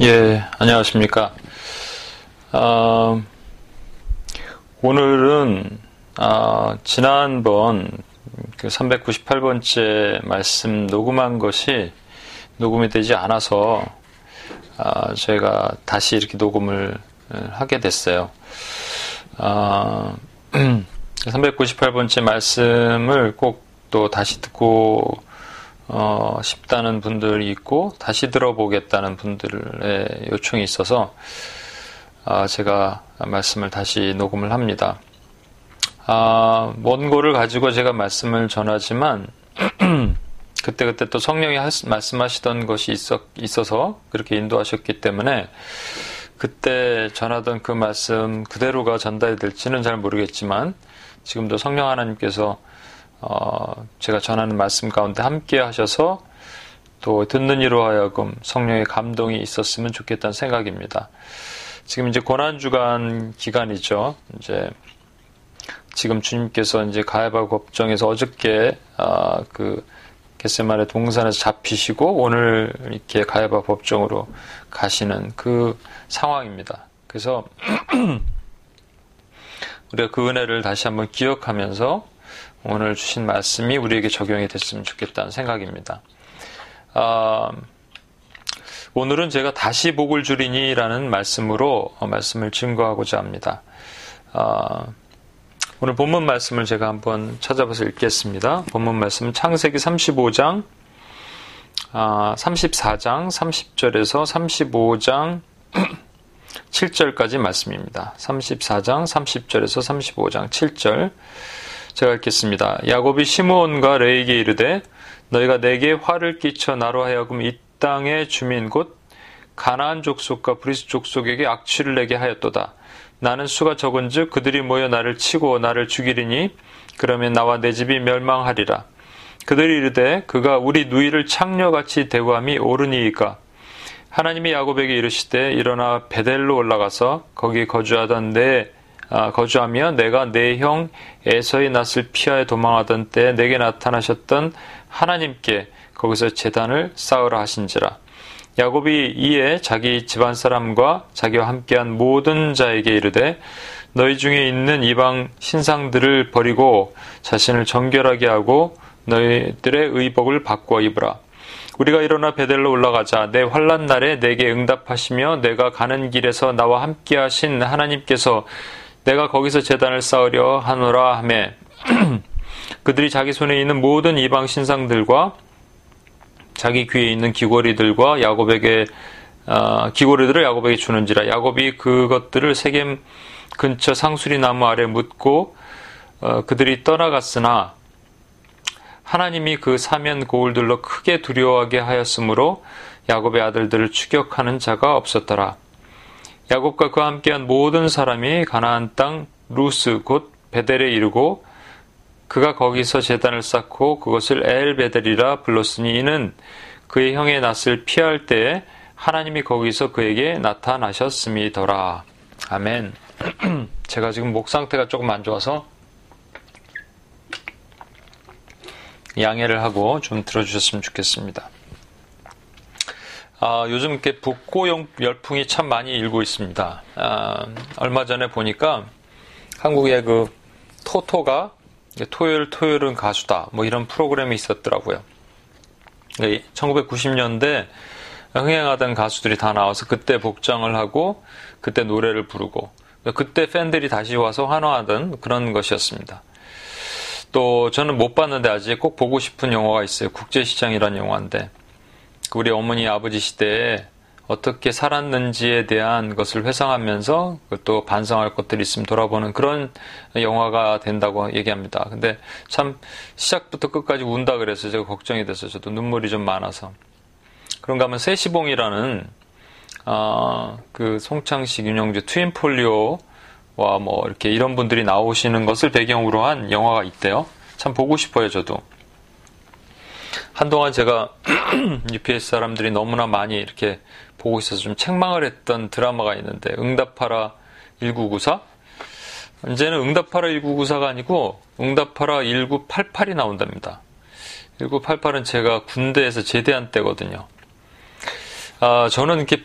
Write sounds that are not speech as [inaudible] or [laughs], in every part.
예, 안녕하십니까. 어, 오늘은, 어, 지난번 그 398번째 말씀 녹음한 것이 녹음이 되지 않아서, 어, 저희가 다시 이렇게 녹음을 하게 됐어요. 어, [clears throat] 398번째 말씀을 꼭 또 다시 듣고 어, 싶다는 분들이 있고 다시 들어보겠다는 분들의 요청이 있어서 아, 제가 말씀을 다시 녹음을 합니다. 아, 원고를 가지고 제가 말씀을 전하지만 [clears throat] 그때그때 또 성령이 말씀하시던 것이 있어, 있어서 그렇게 인도하셨기 때문에 그때 전하던 그 말씀 그대로가 전달이 될지는 잘 모르겠지만 지금도 성령 하나님께서 어, 제가 전하는 말씀 가운데 함께 하셔서 또 듣는 이로 하여금 성령의 감동이 있었으면 좋겠다는 생각입니다. 지금 이제 고난 주간 기간이죠. 이제 지금 주님께서 이제 가해바 법정에서 어저께 아, 그 겟세만의 동산에서 잡히시고 오늘 이렇게 가해바 법정으로 가시는 그 상황입니다. 그래서 [clears throat] 우리가 그 은혜를 다시 한번 기억하면서 오늘 주신 말씀이 우리에게 적용이 됐으면 좋겠다는 생각입니다. 아, 오늘은 제가 다시 복을 주리니라는 말씀으로 말씀을 증거하고자 합니다. 아, 오늘 본문 말씀을 제가 한번 찾아봐서 읽겠습니다. 본문 말씀은 창세기 35장, 아, 34장 30절에서 35장 7절까지 말씀입니다. 34장 30절에서 35장 7절. 제가 읽겠습니다. 야곱이 시므온과 레위에게 이르되 너희가 내게 화를 끼쳐 나로 하여금 이 땅의 주민 곧 가나안 족속과 브리스 족속에게 악취를 내게 하였도다. 나는 수가 적은즉 그들이 모여 나를 치고 나를 죽이리니 그러면 나와 내 집이 멸망하리라. 그들이 이르되 그가 우리 누이를 창녀같이 대우함이 옳으니이까 하나님이 야곱에게 이르시되 일어나 베델로 올라가서 거기 거주하던 내 아, 거주하며 내가 내 형 에서의 낯을 피하여 도망하던 때 내게 나타나셨던 하나님께 거기서 재단을 쌓으라 하신지라. 야곱이 이에 자기 집안 사람과 자기와 함께한 모든 자에게 이르되 너희 중에 있는 이방 신상들을 버리고 자신을 정결하게 하고 너희들의 의복을 바꾸어 입으라. 우리가 일어나 베델로 올라가자 내 환란 날에 내게 응답하시며 내가 가는 길에서 나와 함께 하신 하나님께서 내가 거기서 재단을 쌓으려 하노라 하매 [clears throat] 그들이 자기 손에 있는 모든 이방 신상들과 자기 귀에 있는 귀고리들과 야곱에게 어, 귀고리들을 야곱에게 주는지라 야곱이 그것들을 세겜 근처 상수리 나무 아래 묻고 어, 그들이 떠나갔으나 하나님이 그 사면 고을들로 크게 두려워하게 하였으므로 야곱의 아들들을 추격하는 자가 없었더라. 야곱과 그와 함께한 모든 사람이 가나안 땅 루스 곧 베델에 이르고 그가 거기서 제단을 쌓고 그것을 엘 베델이라 불렀으니 이는 그의 형의 낯을 피할 때에 하나님이 거기서 그에게 나타나셨음이더라. 아멘. [clears throat] 제가 지금 목 상태가 조금 안 좋아서 양해를 하고 좀 들어주셨으면 좋겠습니다. 아, 요즘 이렇게 북고 열풍이 참 많이 일고 있습니다. 아, 얼마 전에 보니까 한국의 그 토토가 토요일 토요일은 가수다 뭐 이런 프로그램이 있었더라고요. 1990년대 흥행하던 가수들이 다 나와서 그때 복장을 하고 그때 노래를 부르고 그때 팬들이 다시 와서 환호하던 그런 것이었습니다. 또 저는 못 봤는데 아직 꼭 보고 싶은 영화가 있어요. 국제시장이라는 영화인데 우리 어머니 아버지 시대에 어떻게 살았는지에 대한 것을 회상하면서 또 반성할 것들이 있으면 돌아보는 그런 영화가 된다고 얘기합니다. 근데 참 시작부터 끝까지 운다 그래서 제가 걱정이 돼서 저도 눈물이 좀 많아서 그런가 하면 세시봉이라는 어, 그 송창식, 윤영주, 트윈폴리오와 뭐 이렇게 이런 분들이 나오시는 것을 배경으로 한 영화가 있대요. 참 보고 싶어요, 저도. 한동안 제가 [clears throat] UPS 사람들이 너무나 많이 이렇게 보고 있어서 좀 책망을 했던 드라마가 있는데 응답하라 1994 이제는 응답하라 1994가 아니고 응답하라 1988이 나온답니다. 1988은 제가 군대에서 제대한 때거든요. 아, 저는 이렇게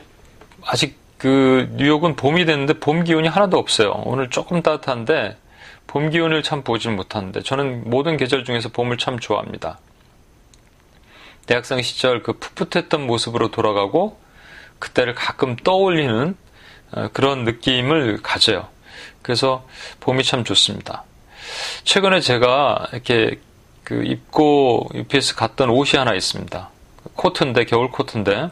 아직 그 뉴욕은 봄이 됐는데 봄 기운이 하나도 없어요. 오늘 조금 따뜻한데 봄 기운을 참 보질 못하는데 저는 모든 계절 중에서 봄을 참 좋아합니다. 대학생 시절 그 풋풋했던 모습으로 돌아가고 그때를 가끔 떠올리는 어, 그런 느낌을 가져요. 그래서 봄이 참 좋습니다. 최근에 제가 이렇게 그 입고 UPS 갔던 옷이 하나 있습니다. 코트인데 겨울 코트인데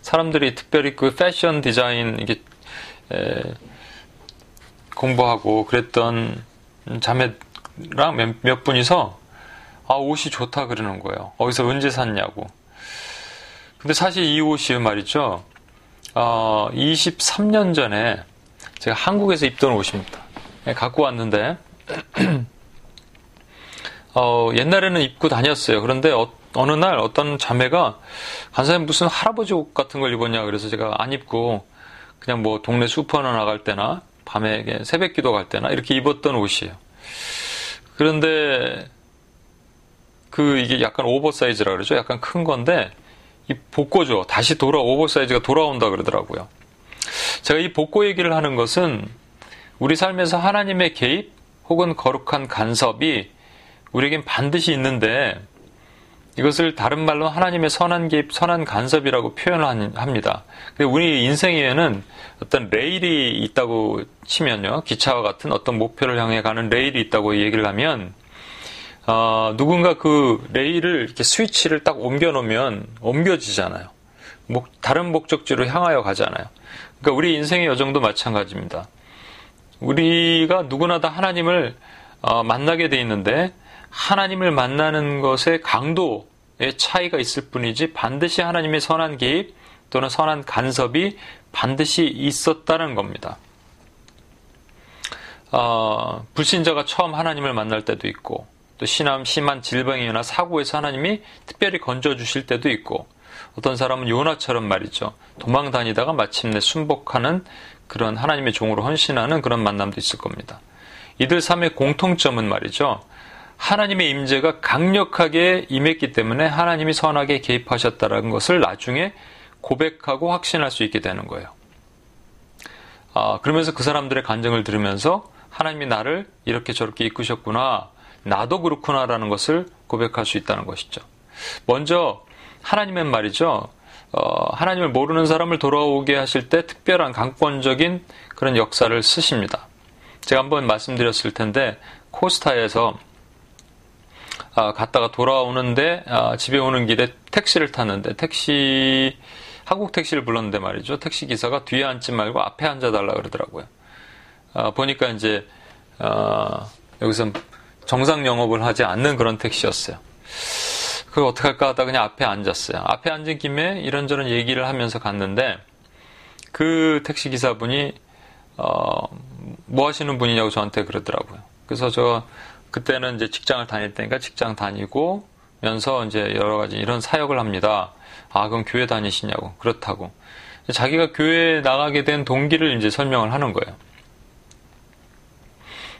사람들이 특별히 그 패션 디자인 이게 에, 공부하고 그랬던 자매랑 몇, 몇 분이서 아 옷이 좋다 그러는 거예요. 어디서 언제 샀냐고. 근데 사실 이 옷이 말이죠. 어, 23년 전에 제가 한국에서 입던 옷입니다. 네, 갖고 왔는데 [clears throat] 어, 옛날에는 입고 다녔어요. 그런데 어, 느 날 어떤 자매가 간사님 무슨 할아버지 옷 같은 걸 입었냐 그래서 제가 안 입고 그냥 뭐 동네 슈퍼나 나갈 때나 밤에 새벽 기도 갈 때나 이렇게 입었던 옷이에요. 그런데 그 이게 약간 오버사이즈라 그러죠. 약간 큰 건데 이 복고죠. 다시 돌아 오버사이즈가 돌아온다 그러더라고요. 제가 이 복고 얘기를 하는 것은 우리 삶에서 하나님의 개입 혹은 거룩한 간섭이 우리에겐 반드시 있는데 이것을 다른 말로 하나님의 선한 개입, 선한 간섭이라고 표현을 합니다. 우리 인생에는 어떤 레일이 있다고 치면요. 기차와 같은 어떤 목표를 향해 가는 레일이 있다고 얘기를 하면 어, 누군가 그 레일을 이렇게 스위치를 딱 옮겨 놓으면 옮겨지잖아요. 목, 다른 목적지로 향하여 가잖아요. 그러니까 우리 인생의 여정도 마찬가지입니다. 우리가 누구나 다 하나님을 어, 만나게 돼 있는데 하나님을 만나는 것의 강도의 차이가 있을 뿐이지 반드시 하나님의 선한 개입 또는 선한 간섭이 반드시 있었다는 겁니다. 어, 불신자가 처음 하나님을 만날 때도 있고 또 심한, 심한 질병이나 사고에서 하나님이 특별히 건져 주실 때도 있고 어떤 사람은 요나처럼 말이죠. 도망 다니다가 마침내 순복하는 그런 하나님의 종으로 헌신하는 그런 만남도 있을 겁니다. 이들 삶의 공통점은 말이죠. 하나님의 임재가 강력하게 임했기 때문에 하나님이 선하게 개입하셨다는 것을 나중에 고백하고 확신할 수 있게 되는 거예요. 아, 그러면서 그 사람들의 간증을 들으면서 하나님이 나를 이렇게 저렇게 이끄셨구나. 나도 그렇구나라는 것을 고백할 수 있다는 것이죠. 먼저 하나님은 말이죠. 어, 하나님을 모르는 사람을 돌아오게 하실 때 특별한 강권적인 그런 역사를 쓰십니다. 제가 한번 말씀드렸을 텐데 코스타에서 아, 갔다가 돌아오는데 아, 집에 오는 길에 택시를 탔는데 택시 한국 택시를 불렀는데 말이죠. 택시 기사가 뒤에 앉지 말고 앞에 앉아달라 그러더라고요. 아, 보니까 이제 어, 여기서 정상 영업을 하지 않는 그런 택시였어요. 그걸 어떻게 할까 하다 그냥 앞에 앉았어요. 앞에 앉은 김에 이런저런 얘기를 하면서 갔는데 그 택시 기사분이 어, 뭐 하시는 분이냐고 저한테 그러더라고요. 그래서 저 그때는 이제 직장을 다닐 때니까 직장 다니고 면서 이제 여러 가지 이런 사역을 합니다. 아, 그럼 교회 다니시냐고. 그렇다고. 자기가 교회에 나가게 된 동기를 이제 설명을 하는 거예요.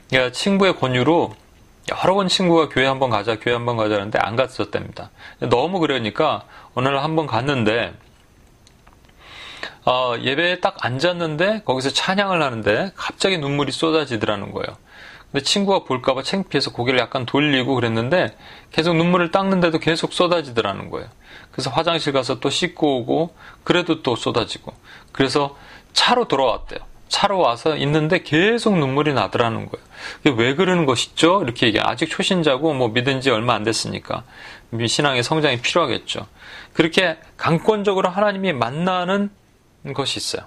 그러니까 친구의 권유로 여러 번 친구가 교회 한번 가자, 교회 한번 가자는데 안 갔었답니다. 너무 그러니까 날 한번 갔는데 어, 예배에 딱 앉았는데 거기서 찬양을 하는데 갑자기 눈물이 쏟아지더라는 거예요. 근데 친구가 볼까봐 창피해서 고개를 약간 돌리고 그랬는데 계속 눈물을 닦는데도 계속 쏟아지더라는 거예요. 그래서 화장실 가서 또 씻고 오고 그래도 또 쏟아지고 그래서 차로 돌아왔대요. 차로 와서 있는데 계속 눈물이 나더라는 거예요. 왜 그러는 것이죠? 이렇게 얘기. 아직 초신자고 뭐 믿은 지 얼마 안 됐으니까 신앙의 성장이 필요하겠죠. 그렇게 강권적으로 하나님이 만나는 것이 있어요.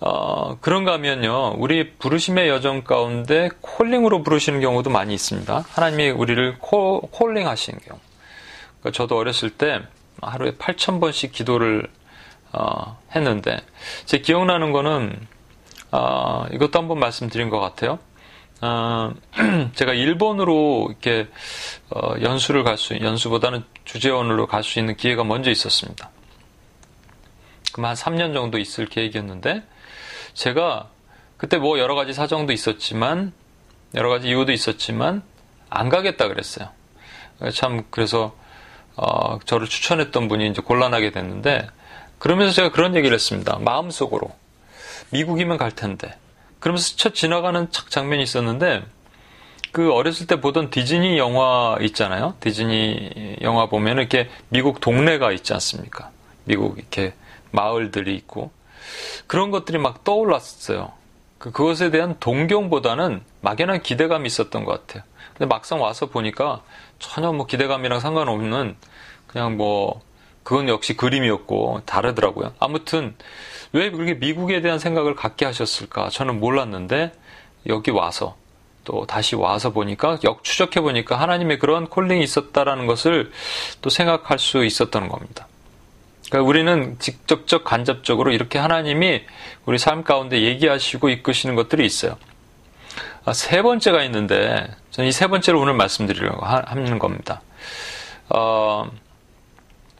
어, 그런가 하면요, 우리 부르심의 여정 가운데 콜링으로 부르시는 경우도 많이 있습니다. 하나님이 우리를 코, 콜링 하시는 경우. 그러니까 저도 어렸을 때 하루에 8,000번씩 기도를 어, 했는데 제 기억나는 거는 어, 이것도 한번 말씀드린 것 같아요. 어, [clears throat] 제가 일본으로 이렇게 어, 연수를 갈 수, 연수보다는 주재원으로 갈 수 있는 기회가 먼저 있었습니다. 한 3년 정도 있을 계획이었는데 제가 그때 뭐 여러 가지 사정도 있었지만 여러 가지 이유도 있었지만 안 가겠다 그랬어요. 참 그래서 어, 저를 추천했던 분이 이제 곤란하게 됐는데 그러면서 제가 그런 얘기를 했습니다. 마음속으로. 미국이면 갈 텐데. 그러면서 스쳐 지나가는 착 장면이 있었는데, 그 어렸을 때 보던 디즈니 영화 있잖아요. 디즈니 영화 보면 이렇게 미국 동네가 있지 않습니까? 미국 이렇게 마을들이 있고. 그런 것들이 막 떠올랐어요. 그, 그것에 대한 동경보다는 막연한 기대감이 있었던 것 같아요. 근데 막상 와서 보니까 전혀 뭐 기대감이랑 상관없는 그냥 뭐 그건 역시 그림이었고 다르더라고요. 아무튼 왜 그렇게 미국에 대한 생각을 갖게 하셨을까? 저는 몰랐는데 여기 와서 또 다시 와서 보니까 역추적해 보니까 하나님의 그런 콜링이 있었다라는 것을 또 생각할 수 있었던 겁니다. 그러니까 우리는 직접적 간접적으로 이렇게 하나님이 우리 삶 가운데 얘기하시고 이끄시는 것들이 있어요. 아, 세 번째가 있는데 저는 이 세 번째를 오늘 말씀드리려고 하 는 겁니다. 어,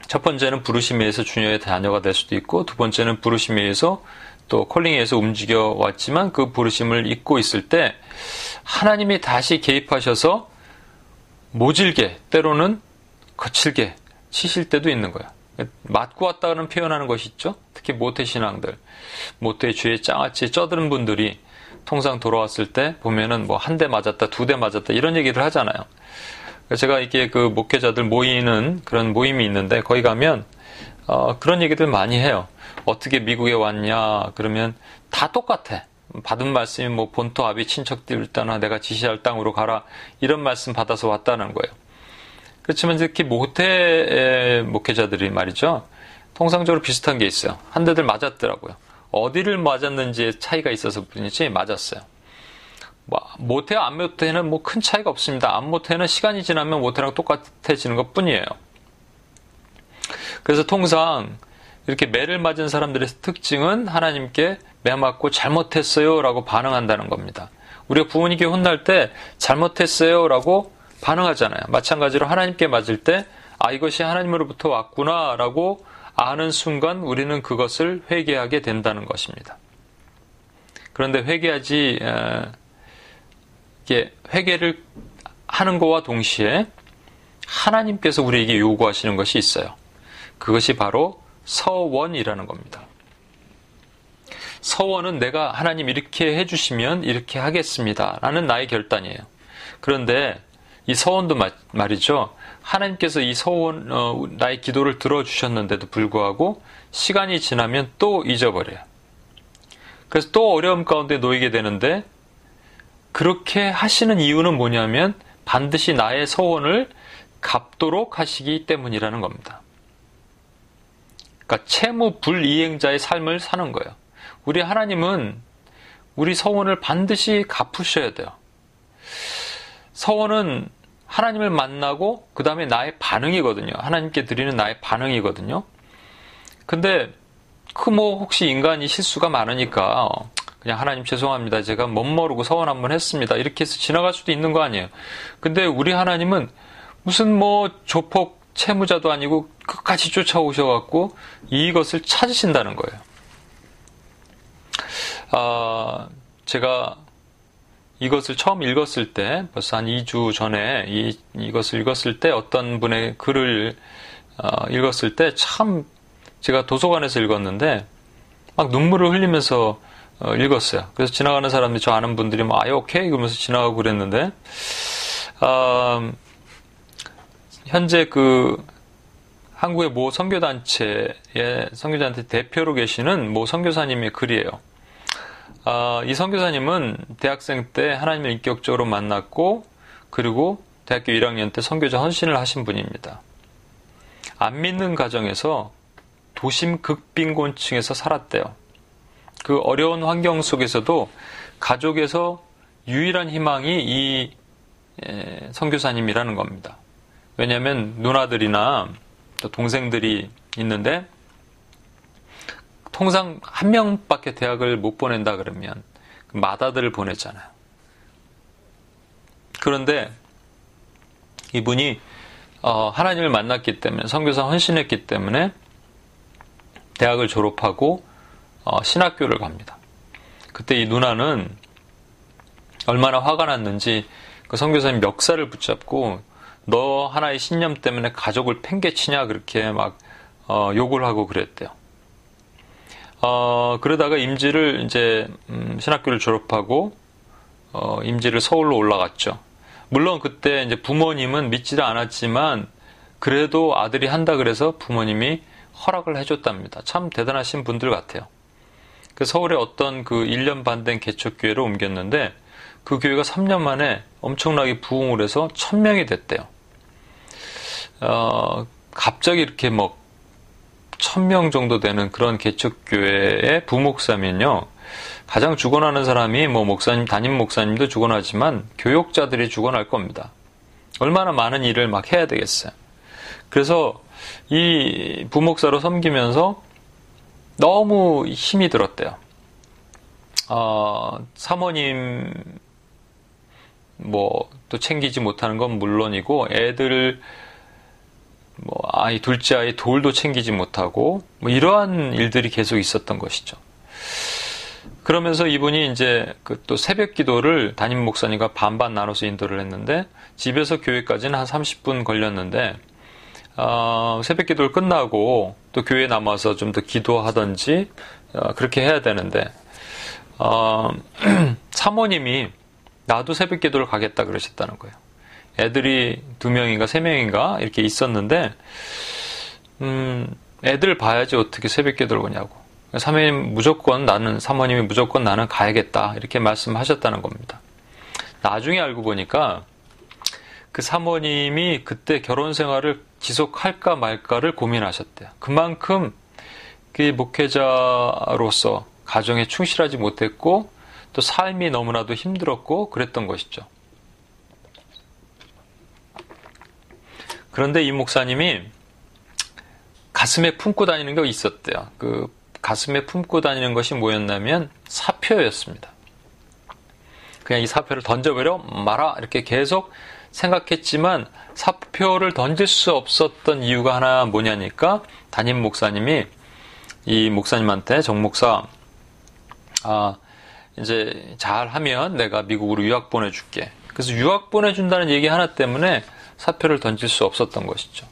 첫 번째는 부르심에 의해서 주녀의 자녀가 될 수도 있고 두 번째는 부르심에 의해서 또 콜링에 의해서 움직여 왔지만 그 부르심을 잊고 있을 때 하나님이 다시 개입하셔서 모질게 때로는 거칠게 치실 때도 있는 거야. 맞고 왔다는 표현하는 것이 있죠. 특히 모태 신앙들, 모태 죄에 짱아찌 쩌드는 분들이 통상 돌아왔을 때 보면은 뭐 한 대 맞았다, 두 대 맞았다 이런 얘기를 하잖아요. 제가 이게 그 목회자들 모이는 그런 모임이 있는데 거기 가면 어, 그런 얘기들 많이 해요. 어떻게 미국에 왔냐 그러면 다 똑같아. 받은 말씀이 뭐 본토 아비 친척들 있다나 내가 지시할 땅으로 가라 이런 말씀 받아서 왔다는 거예요. 그렇지만 특히 모태 목회자들이 말이죠. 통상적으로 비슷한 게 있어요. 한 대들 맞았더라고요. 어디를 맞았는지에 차이가 있어서 뿐이지 맞았어요. 뭐, 모태와 안 모태는 뭐 큰 차이가 없습니다. 안 모태는 시간이 지나면 모태랑 똑같아지는 것 뿐이에요. 그래서 통상 이렇게 매를 맞은 사람들의 특징은 하나님께 매 맞고 잘못했어요 라고 반응한다는 겁니다. 우리가 부모님께 혼날 때 잘못했어요 라고 반응하잖아요. 마찬가지로 하나님께 맞을 때 아, 이것이 하나님으로부터 왔구나 라고 아는 순간 우리는 그것을 회개하게 된다는 것입니다. 그런데 회개하지, 이게 회개를 하는 것과 동시에 하나님께서 우리에게 요구하시는 것이 있어요. 그것이 바로 서원이라는 겁니다. 서원은 내가 하나님 이렇게 해주시면 이렇게 하겠습니다. 라는 나의 결단이에요. 그런데 이 서원도 말이죠. 하나님께서 이 서원, 어, 나의 기도를 들어주셨는데도 불구하고 시간이 지나면 또 잊어버려요. 그래서 또 어려움 가운데 놓이게 되는데 그렇게 하시는 이유는 뭐냐면 반드시 나의 서원을 갚도록 하시기 때문이라는 겁니다. 그러니까 채무 불이행자의 삶을 사는 거예요. 우리 하나님은 우리 서원을 반드시 갚으셔야 돼요. 서원은 하나님을 만나고 그 다음에 나의 반응이거든요. 하나님께 드리는 나의 반응이거든요. 근데 그 뭐 혹시 인간이 실수가 많으니까 그냥 하나님 죄송합니다. 제가 멋모르고 서원 한 번 했습니다. 이렇게 해서 지나갈 수도 있는 거 아니에요. 근데 우리 하나님은 무슨 뭐 조폭 채무자도 아니고 끝까지 쫓아오셔갖고 이것을 찾으신다는 거예요. 아, 제가 이것을 처음 읽었을 때 벌써 한 2주 전에 이, 이것을 읽었을 때 어떤 분의 글을 어, 읽었을 때 참 제가 도서관에서 읽었는데 막 눈물을 흘리면서 어, 읽었어요. 그래서 지나가는 사람들이 저 아는 분들이 뭐 아예 오케이 그러면서 지나가고 그랬는데 어, 현재 그 한국의 모 선교단체의 선교단체 대표로 계시는 모 선교사님의 글이에요. 어, 이 선교사님은 대학생 때 하나님을 인격적으로 만났고 그리고 대학교 1학년 때 선교자 헌신을 하신 분입니다. 안 믿는 가정에서 도심 극빈곤층에서 살았대요. 그 어려운 환경 속에서도 가족에서 유일한 희망이 이 선교사님이라는 겁니다. 왜냐하면 누나들이나 동생들이 있는데 통상 한 명밖에 대학을 못 보낸다 그러면 그 마다들을 보냈잖아요. 그런데 이분이 어, 하나님을 만났기 때문에 성교사 헌신했기 때문에 대학을 졸업하고 어, 신학교를 갑니다. 그때 이 누나는 얼마나 화가 났는지 그 선교사님 멱살을 붙잡고 너 하나의 신념 때문에 가족을 팽개치냐 그렇게 막 어, 욕을 하고 그랬대요. 어, 그러다가 임지를 이제 음, 신학교를 졸업하고 어, 임지를 서울로 올라갔죠. 물론 그때 이제 부모님은 믿지도 않았지만 그래도 아들이 한다 그래서 부모님이 허락을 해줬답니다. 참 대단하신 분들 같아요. 그 서울에 어떤 그 1년 반 된 개척교회로 옮겼는데 그 교회가 3년 만에 엄청나게 부흥을 해서 1000명이 됐대요. 어, 갑자기 이렇게 뭐, 1000명 정도 되는 그런 개척교회의 부목사면요. 가장 죽어나는 사람이 뭐 목사님, 담임 목사님도 죽어나지만 교육자들이 죽어날 겁니다. 얼마나 많은 일을 막 해야 되겠어요. 그래서 이 부목사로 섬기면서 너무 힘이 들었대요. 어, 사모님 뭐 또 챙기지 못하는 건 물론이고 애들 뭐 아이 둘째 아이 돌도 챙기지 못하고 뭐 이러한 일들이 계속 있었던 것이죠. 그러면서 이분이 이제 그 또 새벽 기도를 담임 목사님과 반반 나눠서 인도를 했는데 집에서 교회까지는 한 30분 걸렸는데 어, 새벽 기도를 끝나고 또 교회에 남아서 좀 더 기도하든지 어, 그렇게 해야 되는데 어, [clears throat] 사모님이 나도 새벽 기도를 가겠다 그러셨다는 거예요. 애들이 두 명인가 세 명인가 이렇게 있었는데 음, 애들 봐야지 어떻게 새벽 기도를 오냐고. 사모님 무조건 나는 사모님이 무조건 나는 가야겠다 이렇게 말씀하셨다는 겁니다. 나중에 알고 보니까 그 사모님이 그때 결혼 생활을 지속할까 말까를 고민하셨대요. 그만큼 그 목회자로서 가정에 충실하지 못했고 또 삶이 너무나도 힘들었고 그랬던 것이죠. 그런데 이 목사님이 가슴에 품고 다니는 게 있었대요. 그 가슴에 품고 다니는 것이 뭐였냐면 사표였습니다. 그냥 이 사표를 던져버려 마라 이렇게 계속 생각했지만 사표를 던질 수 없었던 이유가 하나 뭐냐니까 담임 목사님이 이 목사님한테 정 목사 아 이제 잘하면 내가 미국으로 유학 보내줄게. 그래서 유학 보내준다는 얘기 하나 때문에 사표를 던질 수 없었던 것이죠.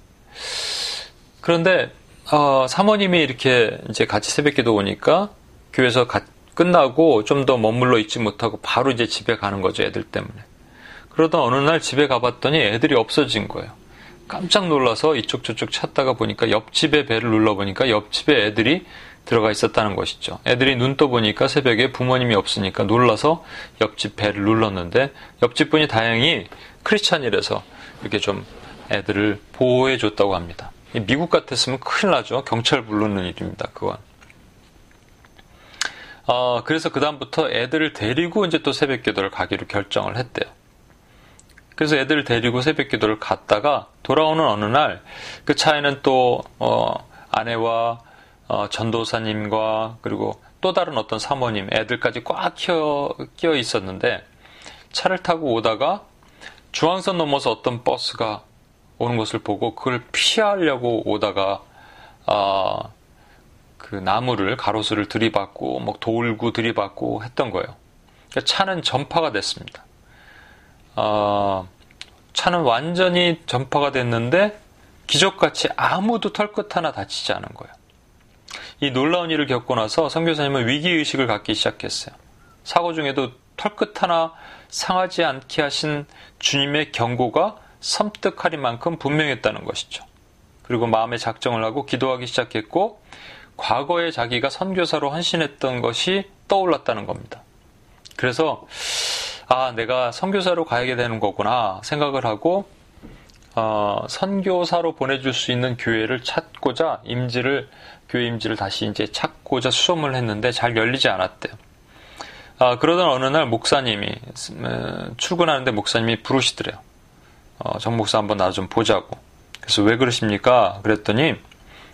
그런데 어, 사모님이 이렇게 이제 같이 새벽기도 오니까 교회에서 가, 끝나고 좀 더 머물러 있지 못하고 바로 이제 집에 가는 거죠 애들 때문에. 그러다 어느 날 집에 가봤더니 애들이 없어진 거예요. 깜짝 놀라서 이쪽 저쪽 찾다가 보니까 옆집에 배를 눌러보니까 옆집에 애들이 들어가 있었다는 것이죠. 애들이 눈 떠보니까 새벽에 부모님이 없으니까 놀라서 옆집 배를 눌렀는데 옆집 분이 다행히 크리스찬이라서 이렇게 좀 애들을 보호해 줬다고 합니다. 미국 같았으면 큰일 나죠. 경찰 부르는 일입니다. 그건. 어, 그래서 그다음부터 애들을 데리고 이제 또 새벽 기도를 가기로 결정을 했대요. 그래서 애들을 데리고 새벽 기도를 갔다가 돌아오는 어느 날 그 차에는 또, 어, 아내와 어, 전도사님과 그리고 또 다른 어떤 사모님, 애들까지 꽉 끼어, 끼어 있었는데 차를 타고 오다가 중앙선 넘어서 어떤 버스가 오는 것을 보고 그걸 피하려고 오다가 아, 그 나무를 가로수를 들이받고 막 돌고 들이받고 했던 거예요. 그러니까 차는 전파가 됐습니다. 아, 차는 완전히 전파가 됐는데 기적같이 아무도 털끝 하나 다치지 않은 거예요. 이 놀라운 일을 겪고 나서 선교사님은 위기의식을 갖기 시작했어요. 사고 중에도 털끝 하나 상하지 않게 하신 주님의 경고가 섬뜩하리만큼 분명했다는 것이죠. 그리고 마음의 작정을 하고 기도하기 시작했고 과거에 자기가 선교사로 헌신했던 것이 떠올랐다는 겁니다. 그래서 아 내가 선교사로 가야 되는 거구나 생각을 하고 어, 선교사로 보내줄 수 있는 교회를 찾고자 임지를 교회 임지를 다시 이제 찾고자 수소문을 했는데 잘 열리지 않았대요. 아, 그러던 어느 날 목사님이 음, 출근하는데 목사님이 부르시더래요. 어, 정 목사 한번 나 좀 보자고. 그래서 왜 그러십니까? 그랬더니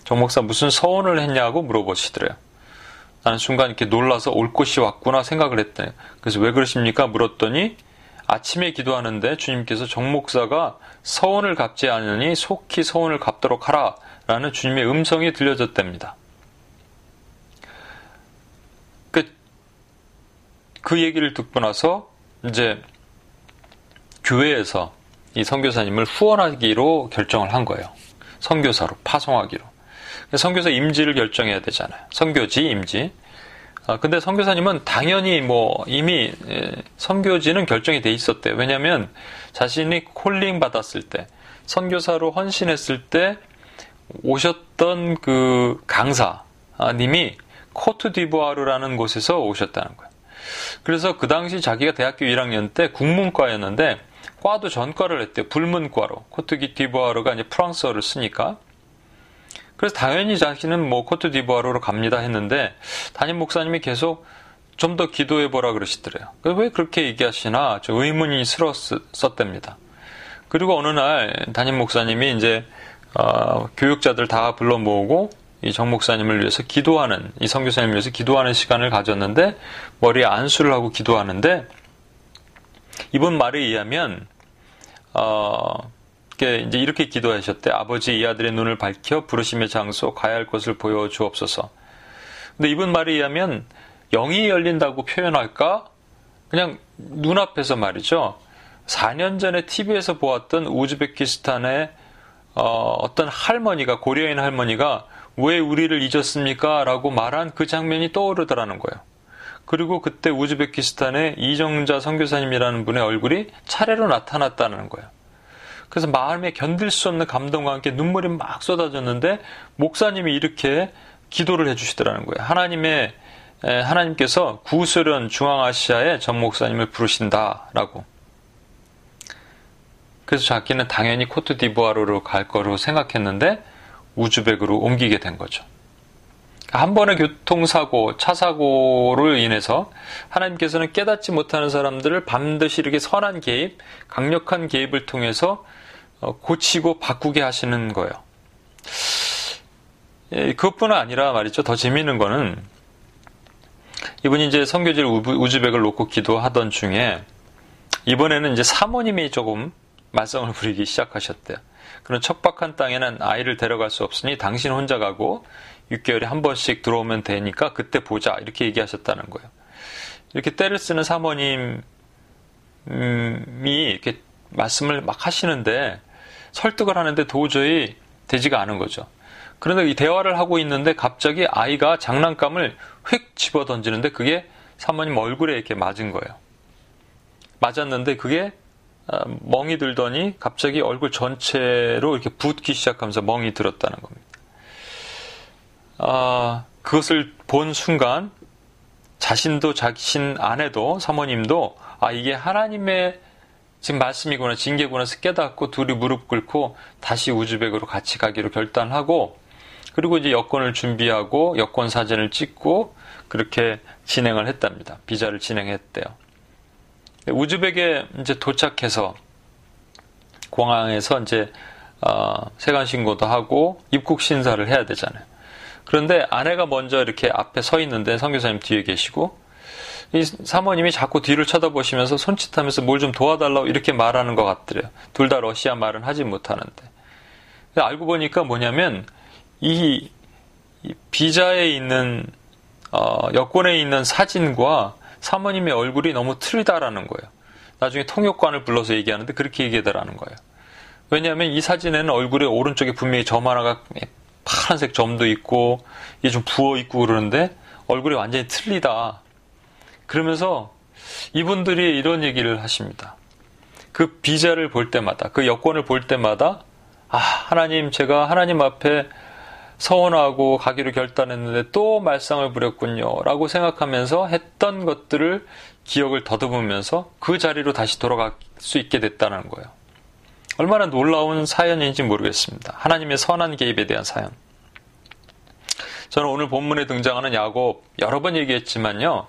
정 목사 무슨 서원을 했냐고 물어보시더래요. 나는 순간 이렇게 놀라서 올 곳이 왔구나 생각을 했대. 그래서 왜 그러십니까? 물었더니 아침에 기도하는데 주님께서 정 목사가 서원을 갚지 않으니 속히 서원을 갚도록 하라 라는 주님의 음성이 들려졌답니다. 그 얘기를 듣고 나서 이제 교회에서 이 선교사님을 후원하기로 결정을 한 거예요. 선교사로 파송하기로. 선교사 임지를 결정해야 되잖아요. 선교지 임지. 아, 근데 선교사님은 당연히 뭐 이미 예, 선교지는 결정이 돼 있었대요. 왜냐하면 자신이 콜링 받았을 때 선교사로 헌신했을 때 오셨던 그 강사님이 코트디부아르라는 곳에서 오셨다는 거예요. 그래서 그 당시 자기가 대학교 1학년 때 국문과였는데 과도 전과를 했대요. 불문과로. 코트디부아르가 이제 프랑스어를 쓰니까. 그래서 당연히 자신은 뭐 코트디부아르로 갑니다 했는데 담임 목사님이 계속 좀 더 기도해 보라 그러시더래요. 왜 그렇게 얘기하시나 저 의문이 스러웠답니다. 그리고 어느 날 담임 목사님이 이제 어, 교육자들 다 불러 모으고 이 정 목사님을 위해서 기도하는 이 선교사님을 위해서 기도하는 시간을 가졌는데 머리에 안수를 하고 기도하는데 이번 말에 의하면 어, 이제 이렇게 기도하셨대. 아버지 이 아들의 눈을 밝혀 부르심의 장소 가야 할 곳을 보여 주옵소서. 근데 이분 말에 의하면 영이 열린다고 표현할까? 그냥 눈앞에서 말이죠. 4년 전에 TV에서 보았던 우즈베키스탄의 어, 떤 할머니가 고려인 할머니가 왜 우리를 잊었습니까? 라고 말한 그 장면이 떠오르더라는 거예요. 그리고 그때 우즈베키스탄의 이정자 선교사님이라는 분의 얼굴이 차례로 나타났다는 거예요. 그래서 마음에 견딜 수 없는 감동과 함께 눈물이 막 쏟아졌는데 목사님이 이렇게 기도를 해주시더라는 거예요. 하나님의 하나님께서 구소련 중앙아시아의 전 목사님을 부르신다라고. 그래서 자기는 당연히 코트디부아르로 갈 거로 생각했는데 우즈벡으로 옮기게 된 거죠. 한 번의 교통사고, 차사고를 인해서 하나님께서는 깨닫지 못하는 사람들을 반드시 이렇게 선한 개입, 강력한 개입을 통해서 어, 고치고 바꾸게 하시는 거예요. 예, 그것뿐 아니라 말이죠. 더 재미있는 거는 이분이 이제 성교질 우즈벡을 놓고 기도하던 중에 이번에는 이제 사모님이 조금 말썽을 [laughs] 부리기 시작하셨대요. 그런 척박한 땅에는 아이를 데려갈 수 없으니 당신 혼자 가고 6개월에 한 번씩 들어오면 되니까 그때 보자 이렇게 얘기하셨다는 거예요. 이렇게 때를 쓰는 사모님이 이렇게 말씀을 막 하시는데 설득을 하는데 도저히 되지가 않은 거죠. 그런데 이 대화를 하고 있는데 갑자기 아이가 장난감을 휙 집어 던지는데 그게 사모님 얼굴에 이렇게 맞은 거예요. 맞았는데 그게 아, 멍이 들더니 갑자기 얼굴 전체로 이렇게 붓기 시작하면서 멍이 들었다는 겁니다. 아, 그것을 본 순간 자신도 자신 아내도 사모님도 아 이게 하나님의 지금 말씀이구나 징계구나 깨닫고 둘이 무릎 꿇고 다시 우즈벡으로 같이 가기로 결단하고 그리고 이제 여권을 준비하고 여권 사진을 찍고 그렇게 진행을 했답니다. 비자를 진행했대요. 우즈벡에 이제 도착해서 공항에서 이제 어, 세관 신고도 하고 입국 신사를 해야 되잖아요. 그런데 아내가 먼저 이렇게 앞에 서 있는데 선교사님 뒤에 계시고 이 사모님이 자꾸 뒤를 쳐다보시면서 손짓하면서 뭘 좀 도와달라고 이렇게 말하는 것 같더래요. 둘 다 러시아 말은 하지 못하는데. 알고 보니까 뭐냐면 이, 비자에 있는 어, 여권에 있는 사진과 사모님의 얼굴이 너무 틀리다라는 거예요. 나중에 통역관을 불러서 얘기하는데 그렇게 얘기하더라는 거예요. 왜냐하면 이 사진에는 얼굴의 오른쪽에 분명히 점 하나가 파란색 점도 있고 이게 좀 부어 있고 그러는데 얼굴이 완전히 틀리다. 그러면서 이분들이 이런 얘기를 하십니다. 그 비자를 볼 때마다, 그 여권을 볼 때마다, 아, 하나님, 제가 하나님 앞에 서원하고 가기로 결단했는데 또 말썽을 부렸군요. 라고 생각하면서 했던 것들을 기억을 더듬으면서 그 자리로 다시 돌아갈 수 있게 됐다는 거예요. 얼마나 놀라운 사연인지 모르겠습니다. 하나님의 선한 개입에 대한 사연. 저는 오늘 본문에 등장하는 야곱 여러 번 얘기했지만요.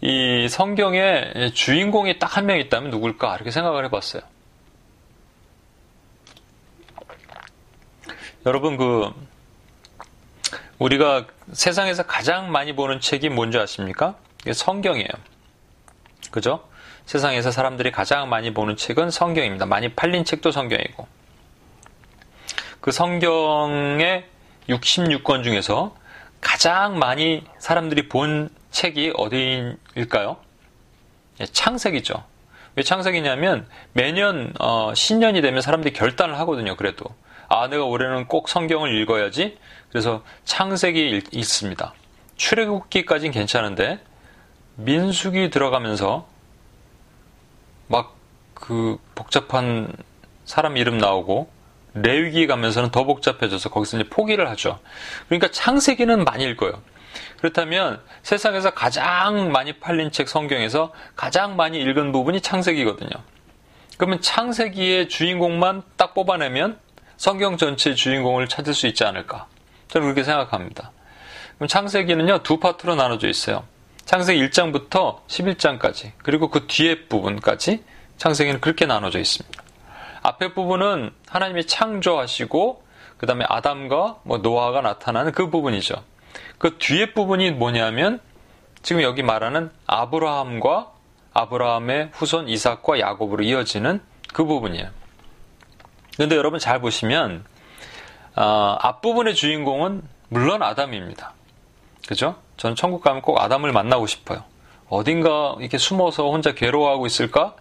이 성경에 주인공이 딱 한 명 있다면 누굴까 이렇게 생각을 해봤어요. 여러분 그 우리가 세상에서 가장 많이 보는 책이 뭔지 아십니까? 이게 성경이에요. 그죠? 세상에서 사람들이 가장 많이 보는 책은 성경입니다. 많이 팔린 책도 성경이고. 그 성경의 66권 중에서 가장 많이 사람들이 본 책이 어디일까요? 예, 창세기죠. 왜 창세기냐면 매년 어, 신년이 되면 사람들이 결단을 하거든요. 그래도 아, 내가 올해는 꼭 성경을 읽어야지. 그래서 창세기 읽습니다. 출애굽기까지는 괜찮은데 민숙이 들어가면서 막 그 복잡한 사람 이름 나오고 레위기 가면서는 더 복잡해져서 거기서 이제 포기를 하죠. 그러니까 창세기는 많이 읽어요. 그렇다면 세상에서 가장 많이 팔린 책 성경에서 가장 많이 읽은 부분이 창세기거든요. 그러면 창세기의 주인공만 딱 뽑아내면 성경 전체의 주인공을 찾을 수 있지 않을까? 저는 그렇게 생각합니다. 그럼 창세기는요, 두 파트로 나눠져 있어요. 창세기 1장부터 11장까지, 그리고 그 뒤에 부분까지 창세기는 그렇게 나눠져 있습니다. 앞에 부분은 하나님이 창조하시고, 그 다음에 아담과 뭐 노아가 나타나는 그 부분이죠. 그 뒤에 부분이 뭐냐면, 지금 여기 말하는 아브라함과 아브라함의 후손 이삭과 야곱으로 이어지는 그 부분이에요. 그런데 여러분 잘 보시면, 어, 앞부분의 주인공은 물론 아담입니다. 그죠? 저는 천국 가면 꼭 아담을 만나고 싶어요. 어딘가 이렇게 숨어서 혼자 괴로워하고 있을까?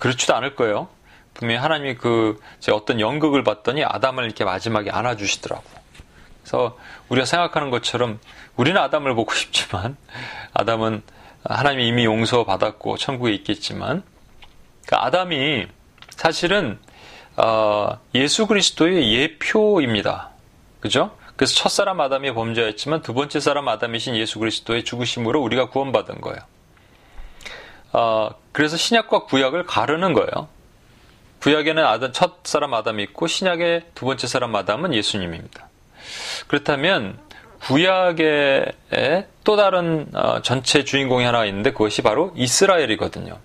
그렇지도 않을 거예요. 분명히 하나님이 그, 제 어떤 연극을 봤더니 아담을 이렇게 마지막에 안아주시더라고. 그래서 우리가 생각하는 것처럼 우리는 아담을 보고 싶지만 아담은 하나님이 이미 용서받았고 천국에 있겠지만 그 아담이 사실은 어, 예수 그리스도의 예표입니다. 그죠? 그래서 첫 사람 아담이 범죄했지만 두 번째 사람 아담이신 예수 그리스도의 죽으심으로 우리가 구원받은 거예요. 어, 그래서 신약과 구약을 가르는 거예요. 구약에는 아담, 첫 사람 아담이 있고 신약의 두 번째 사람 아담은 예수님입니다. 그렇다면 구약의 또 다른 어, 전체 주인공이 하나 있는데 그것이 바로 이스라엘이거든요.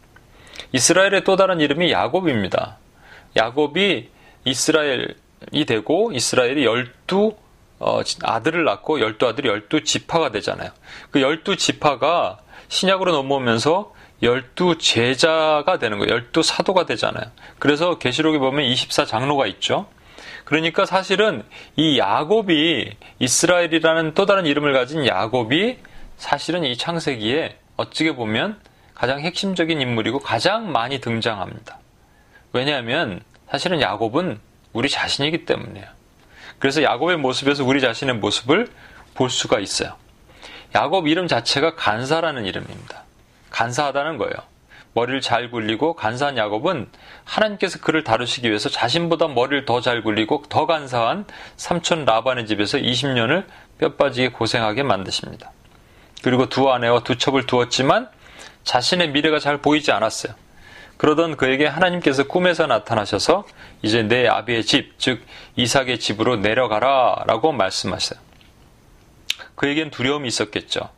이스라엘의 또 다른 이름이 야곱입니다. 야곱이 이스라엘이 되고 이스라엘이 열두 어, 아들을 낳고 열두 아들이 열두 지파가 되잖아요. 그 열두 지파가 신약으로 넘어오면서 열두 제자가 되는 거예요. 열두 사도가 되잖아요. 그래서 계시록에 보면 24장로가 있죠. 그러니까 사실은 이 야곱이 이스라엘이라는 또 다른 이름을 가진 야곱이 사실은 이 창세기에 어찌게 보면 가장 핵심적인 인물이고 가장 많이 등장합니다. 왜냐하면 사실은 야곱은 우리 자신이기 때문이에요. 그래서 야곱의 모습에서 우리 자신의 모습을 볼 수가 있어요. 야곱 이름 자체가 간사라는 이름입니다. 간사하다는 거예요. 머리를 잘 굴리고 간사한 야곱은 하나님께서 그를 다루시기 위해서 자신보다 머리를 더 잘 굴리고 더 간사한 삼촌 라반의 집에서 20년을 뼈 빠지게 고생하게 만드십니다. 그리고 두 아내와 두 첩을 두었지만 자신의 미래가 잘 보이지 않았어요. 그러던 그에게 하나님께서 꿈에서 나타나셔서 이제 내 아비의 집, 즉 이삭의 집으로 내려가라 라고 말씀하세요. 그에겐 두려움이 있었겠죠.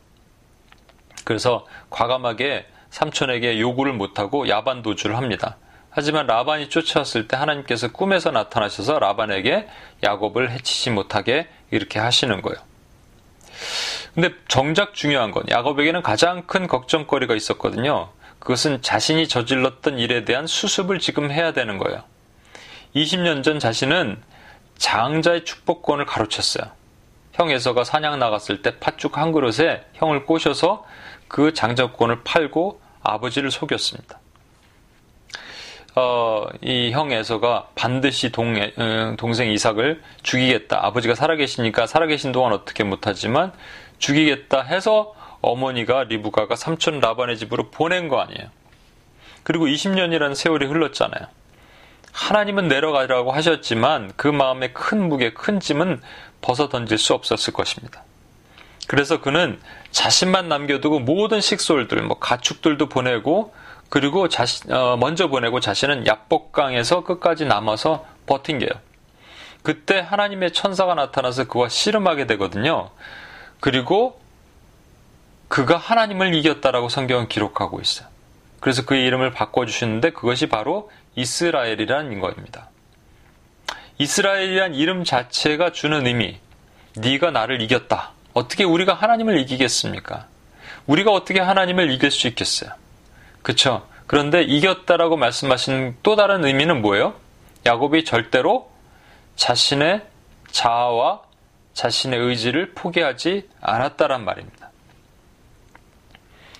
그래서 과감하게 삼촌에게 요구를 못하고 야반 도주를 합니다. 하지만 라반이 쫓아왔을 때 하나님께서 꿈에서 나타나셔서 라반에게 야곱을 해치지 못하게 이렇게 하시는 거예요. 근데 정작 중요한 건 야곱에게는 가장 큰 걱정거리가 있었거든요. 그것은 자신이 저질렀던 일에 대한 수습을 지금 해야 되는 거예요. 20년 전 자신은 장자의 축복권을 가로챘어요. 형 에서가 사냥 나갔을 때 팥죽 한 그릇에 형을 꼬셔서 그 장자권을 팔고 아버지를 속였습니다. 어, 이 형 에서가 반드시 동, 어, 동생 이삭을 죽이겠다. 아버지가 살아계시니까 살아계신 동안 어떻게 못하지만 죽이겠다 해서 어머니가 리브가가 삼촌 라반의 집으로 보낸 거 아니에요. 그리고 20년이라는 세월이 흘렀잖아요. 하나님은 내려가라고 하셨지만 그 마음의 큰 무게, 큰 짐은 벗어 던질 수 없었을 것입니다. 그래서 그는 자신만 남겨두고 모든 식솔들, 뭐 가축들도 보내고 그리고 자신, 어, 먼저 보내고 자신은 야복강에서 끝까지 남아서 버틴 게요. 그때 하나님의 천사가 나타나서 그와 씨름하게 되거든요. 그리고 그가 하나님을 이겼다라고 성경은 기록하고 있어요. 그래서 그의 이름을 바꿔주시는데 그것이 바로 이스라엘이라는 거입니다. 이스라엘이란 이름 자체가 주는 의미, 네가 나를 이겼다. 어떻게 우리가 하나님을 이기겠습니까? 우리가 어떻게 하나님을 이길 수 있겠어요? 그쵸? 그런데 이겼다라고 말씀하신 또 다른 의미는 뭐예요? 야곱이 절대로 자신의 자아와 자신의 의지를 포기하지 않았다란 말입니다.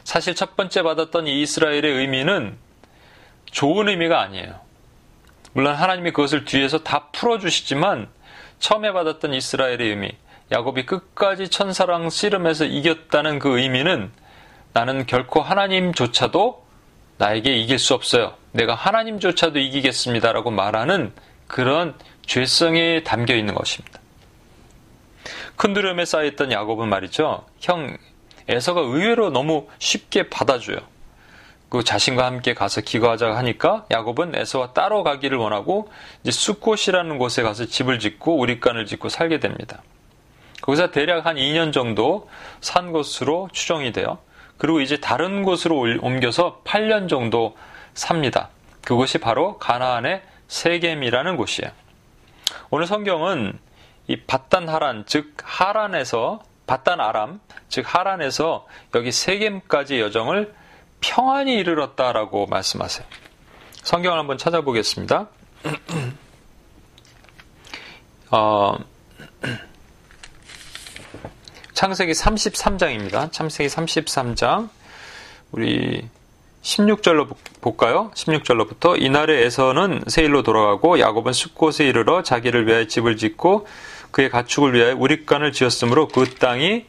사실 첫 번째 받았던 이 이스라엘의 의미는 좋은 의미가 아니에요. 물론 하나님이 그것을 뒤에서 다 풀어주시지만 처음에 받았던 이스라엘의 의미, 야곱이 끝까지 천사랑 씨름해서 이겼다는 그 의미는 나는 결코 하나님조차도 나에게 이길 수 없어요. 내가 하나님조차도 이기겠습니다라고 말하는 그런 죄성에 담겨 있는 것입니다. 큰 두려움에 쌓여있던 야곱은 말이죠. 형 에서가 의외로 너무 쉽게 받아줘요. 그 자신과 함께 가서 기거하자 하니까 야곱은 에서와 따로 가기를 원하고 이제 수꽃이라는 곳에 가서 집을 짓고 우리간을 짓고 살게 됩니다. 거기서 대략 한 2년 정도 산 것으로 추정이 돼요. 그리고 이제 다른 곳으로 옮겨서 8년 정도 삽니다. 그곳이 바로 가나안의 세겜이라는 곳이에요. 오늘 성경은 이 바단 하란 즉 하란에서 바단 아람 즉 하란에서 여기 세겜까지 여정을 평안히 이르렀다라고 말씀하세요. 성경을 한번 찾아보겠습니다. [clears throat] 어, 창세기 33장입니다. 창세기 33장. 우리 16절로 볼까요? 16절로부터 이날에 에서는 세일로 돌아가고 야곱은 숲곳에 이르러 자기를 위하여 집을 짓고 그의 가축을 위하여 우리간을 지었으므로 그 땅이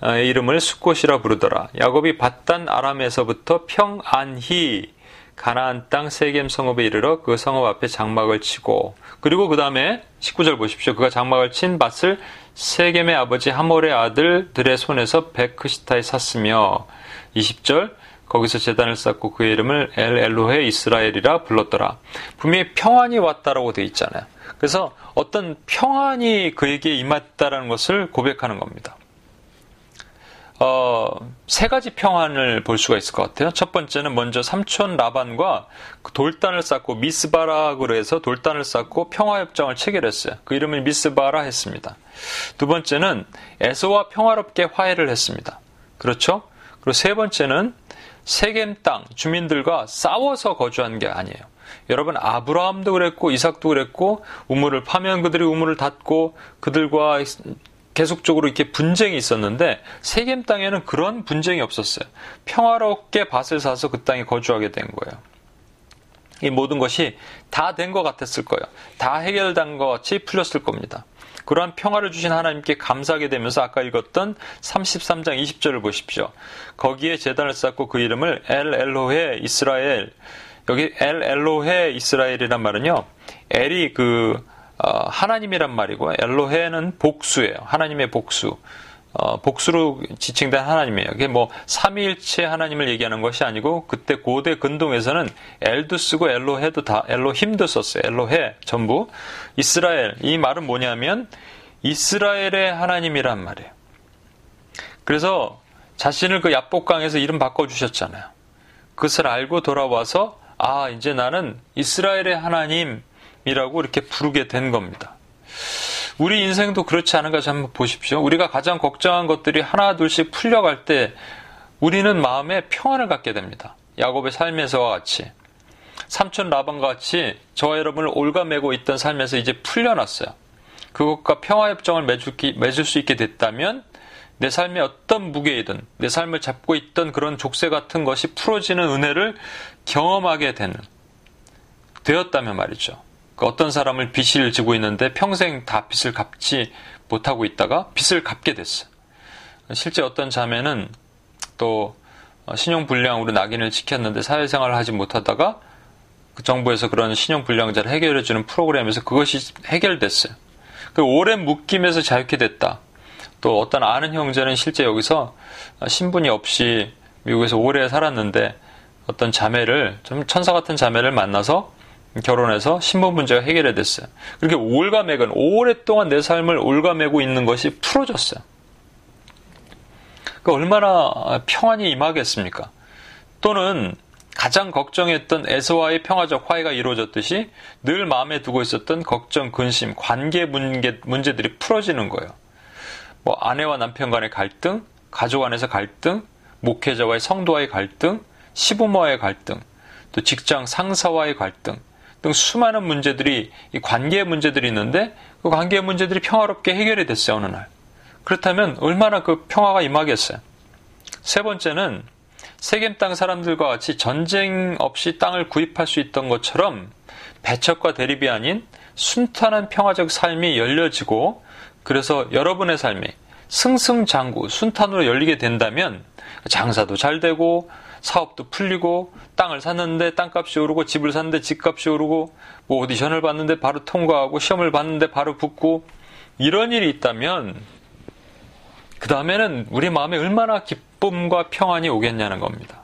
아, 이름을 숲곳이라 부르더라. 야곱이 바단 아람에서부터 평안히 가나안 땅 세겜 성읍에 이르러 그 성읍 앞에 장막을 치고 그리고 그 다음에 19절 보십시오. 그가 장막을 친 밭을 세겜의 아버지 하몰의 아들들의 손에서 베크시타에 샀으며 20절 거기서 재단을 쌓고 그의 이름을 엘 엘로헤 이스라엘이라 불렀더라. 분명히 평안이 왔다라고 되어 있잖아요. 그래서 어떤 평안이 그에게 임했다라는 것을 고백하는 겁니다. 어, 세 가지 평안을 볼 수가 있을 것 같아요. 첫 번째는 먼저 삼촌 라반과 그 돌단을 쌓고 미스바라그로 해서 돌단을 쌓고 평화협정을 체결했어요. 그 이름을 미스바라 했습니다. 두 번째는 에서와 평화롭게 화해를 했습니다. 그렇죠? 그리고 세 번째는 세겜 땅 주민들과 싸워서 거주한 게 아니에요. 여러분 아브라함도 그랬고 이삭도 그랬고 우물을 파면 그들이 우물을 닫고 그들과 계속적으로 이렇게 분쟁이 있었는데 세겜 땅에는 그런 분쟁이 없었어요. 평화롭게 밭을 사서 그 땅에 거주하게 된 거예요. 이 모든 것이 다 된 것 같았을 거예요. 다 해결된 것 같이 풀렸을 겁니다. 그러한 평화를 주신 하나님께 감사하게 되면서 아까 읽었던 33장 20절을 보십시오. 거기에 재단을 쌓고 그 이름을 엘 엘로헤 이스라엘 여기 엘 엘로헤 이스라엘이란 말은요. 엘이 그 어, 하나님이란 말이고 엘로헤는 복수예요. 하나님의 복수. 어, 복수로 지칭된 하나님이에요. 이게 뭐 삼위일체 하나님을 얘기하는 것이 아니고 그때 고대 근동에서는 엘도 쓰고 엘로헤도 다 엘로힘도 썼어요. 엘로헤 전부 이스라엘 이 말은 뭐냐면 이스라엘의 하나님이란 말이에요. 그래서 자신을 그 야복강에서 이름 바꿔 주셨잖아요. 그것을 알고 돌아와서 아 이제 나는 이스라엘의 하나님 이라고 이렇게 부르게 된 겁니다. 우리 인생도 그렇지 않은가 한번 보십시오. 우리가 가장 걱정한 것들이 하나 둘씩 풀려갈 때 우리는 마음에 평안을 갖게 됩니다. 야곱의 삶에서와 같이 삼촌 라반과 같이 저와 여러분을 올가매고 있던 삶에서 이제 풀려났어요. 그것과 평화협정을 맺을 수 있게 됐다면 내 삶에 어떤 무게이든 내 삶을 잡고 있던 그런 족쇄 같은 것이 풀어지는 은혜를 경험하게 되는 되었다면 말이죠. 그 어떤 사람을 빚을 지고 있는데 평생 다 빚을 갚지 못하고 있다가 빚을 갚게 됐어요. 실제 어떤 자매는 또 신용불량으로 낙인을 찍혔는데 사회생활을 하지 못하다가 그 정부에서 그런 신용불량자를 해결해주는 프로그램에서 그것이 해결됐어요. 그 오랜 묶임에서 자유케 됐다. 또 어떤 아는 형제는 실제 여기서 신분이 없이 미국에서 오래 살았는데 어떤 자매를 좀 천사 같은 자매를 만나서 결혼해서 신분 문제가 해결이 됐어요. 그렇게 올가맥은 오랫동안 내 삶을 올가매고 있는 것이 풀어졌어요. 그 얼마나 평안이 임하겠습니까? 또는 가장 걱정했던 에서와의 평화적 화해가 이루어졌듯이 늘 마음에 두고 있었던 걱정, 근심, 관계 문제, 문제들이 풀어지는 거예요. 뭐 아내와 남편 간의 갈등, 가족 안에서 갈등, 목회자와의 성도와의 갈등, 시부모와의 갈등, 또 직장 상사와의 갈등, 등 수많은 문제들이 이 관계 문제들이 있는데 그 관계 문제들이 평화롭게 해결이 됐어요 어느 날. 그렇다면 얼마나 그 평화가 임하겠어요. 세 번째는 세겜 땅 사람들과 같이 전쟁 없이 땅을 구입할 수 있던 것처럼 배척과 대립이 아닌 순탄한 평화적 삶이 열려지고 그래서 여러분의 삶이 승승장구 순탄으로 열리게 된다면 장사도 잘 되고 사업도 풀리고 땅을 샀는데 땅값이 오르고 집을 샀는데 집값이 오르고 뭐 오디션을 봤는데 바로 통과하고 시험을 봤는데 바로 붙고 이런 일이 있다면 그 다음에는 우리 마음에 얼마나 기쁨과 평안이 오겠냐는 겁니다.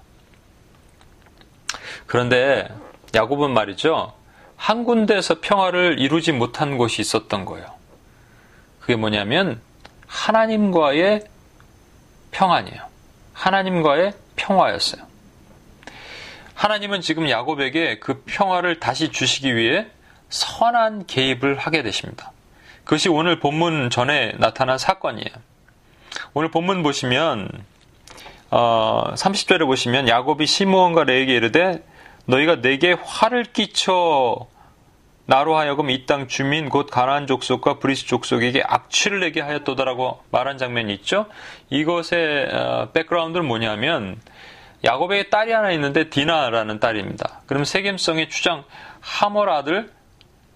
그런데 야곱은 말이죠. 한 군데에서 평화를 이루지 못한 곳이 있었던 거예요. 그게 뭐냐면 하나님과의 평안이에요. 하나님과의 평화였어요. 하나님은 지금 야곱에게 그 평화를 다시 주시기 위해 선한 개입을 하게 되십니다. 그것이 오늘 본문 전에 나타난 사건이에요. 오늘 본문 보시면 어, 30절에 보시면 야곱이 시므온과 레위에게 이르되 너희가 내게 화를 끼쳐 나로 하여금 이 땅 주민 곧 가나안 족속과 브리스 족속에게 악취를 내게 하였도다라고 말한 장면이 있죠. 이것의 어, 백그라운드는 뭐냐면 야곱에게 딸이 하나 있는데 디나라는 딸입니다. 그럼 세겜성의 추장 하몰 아들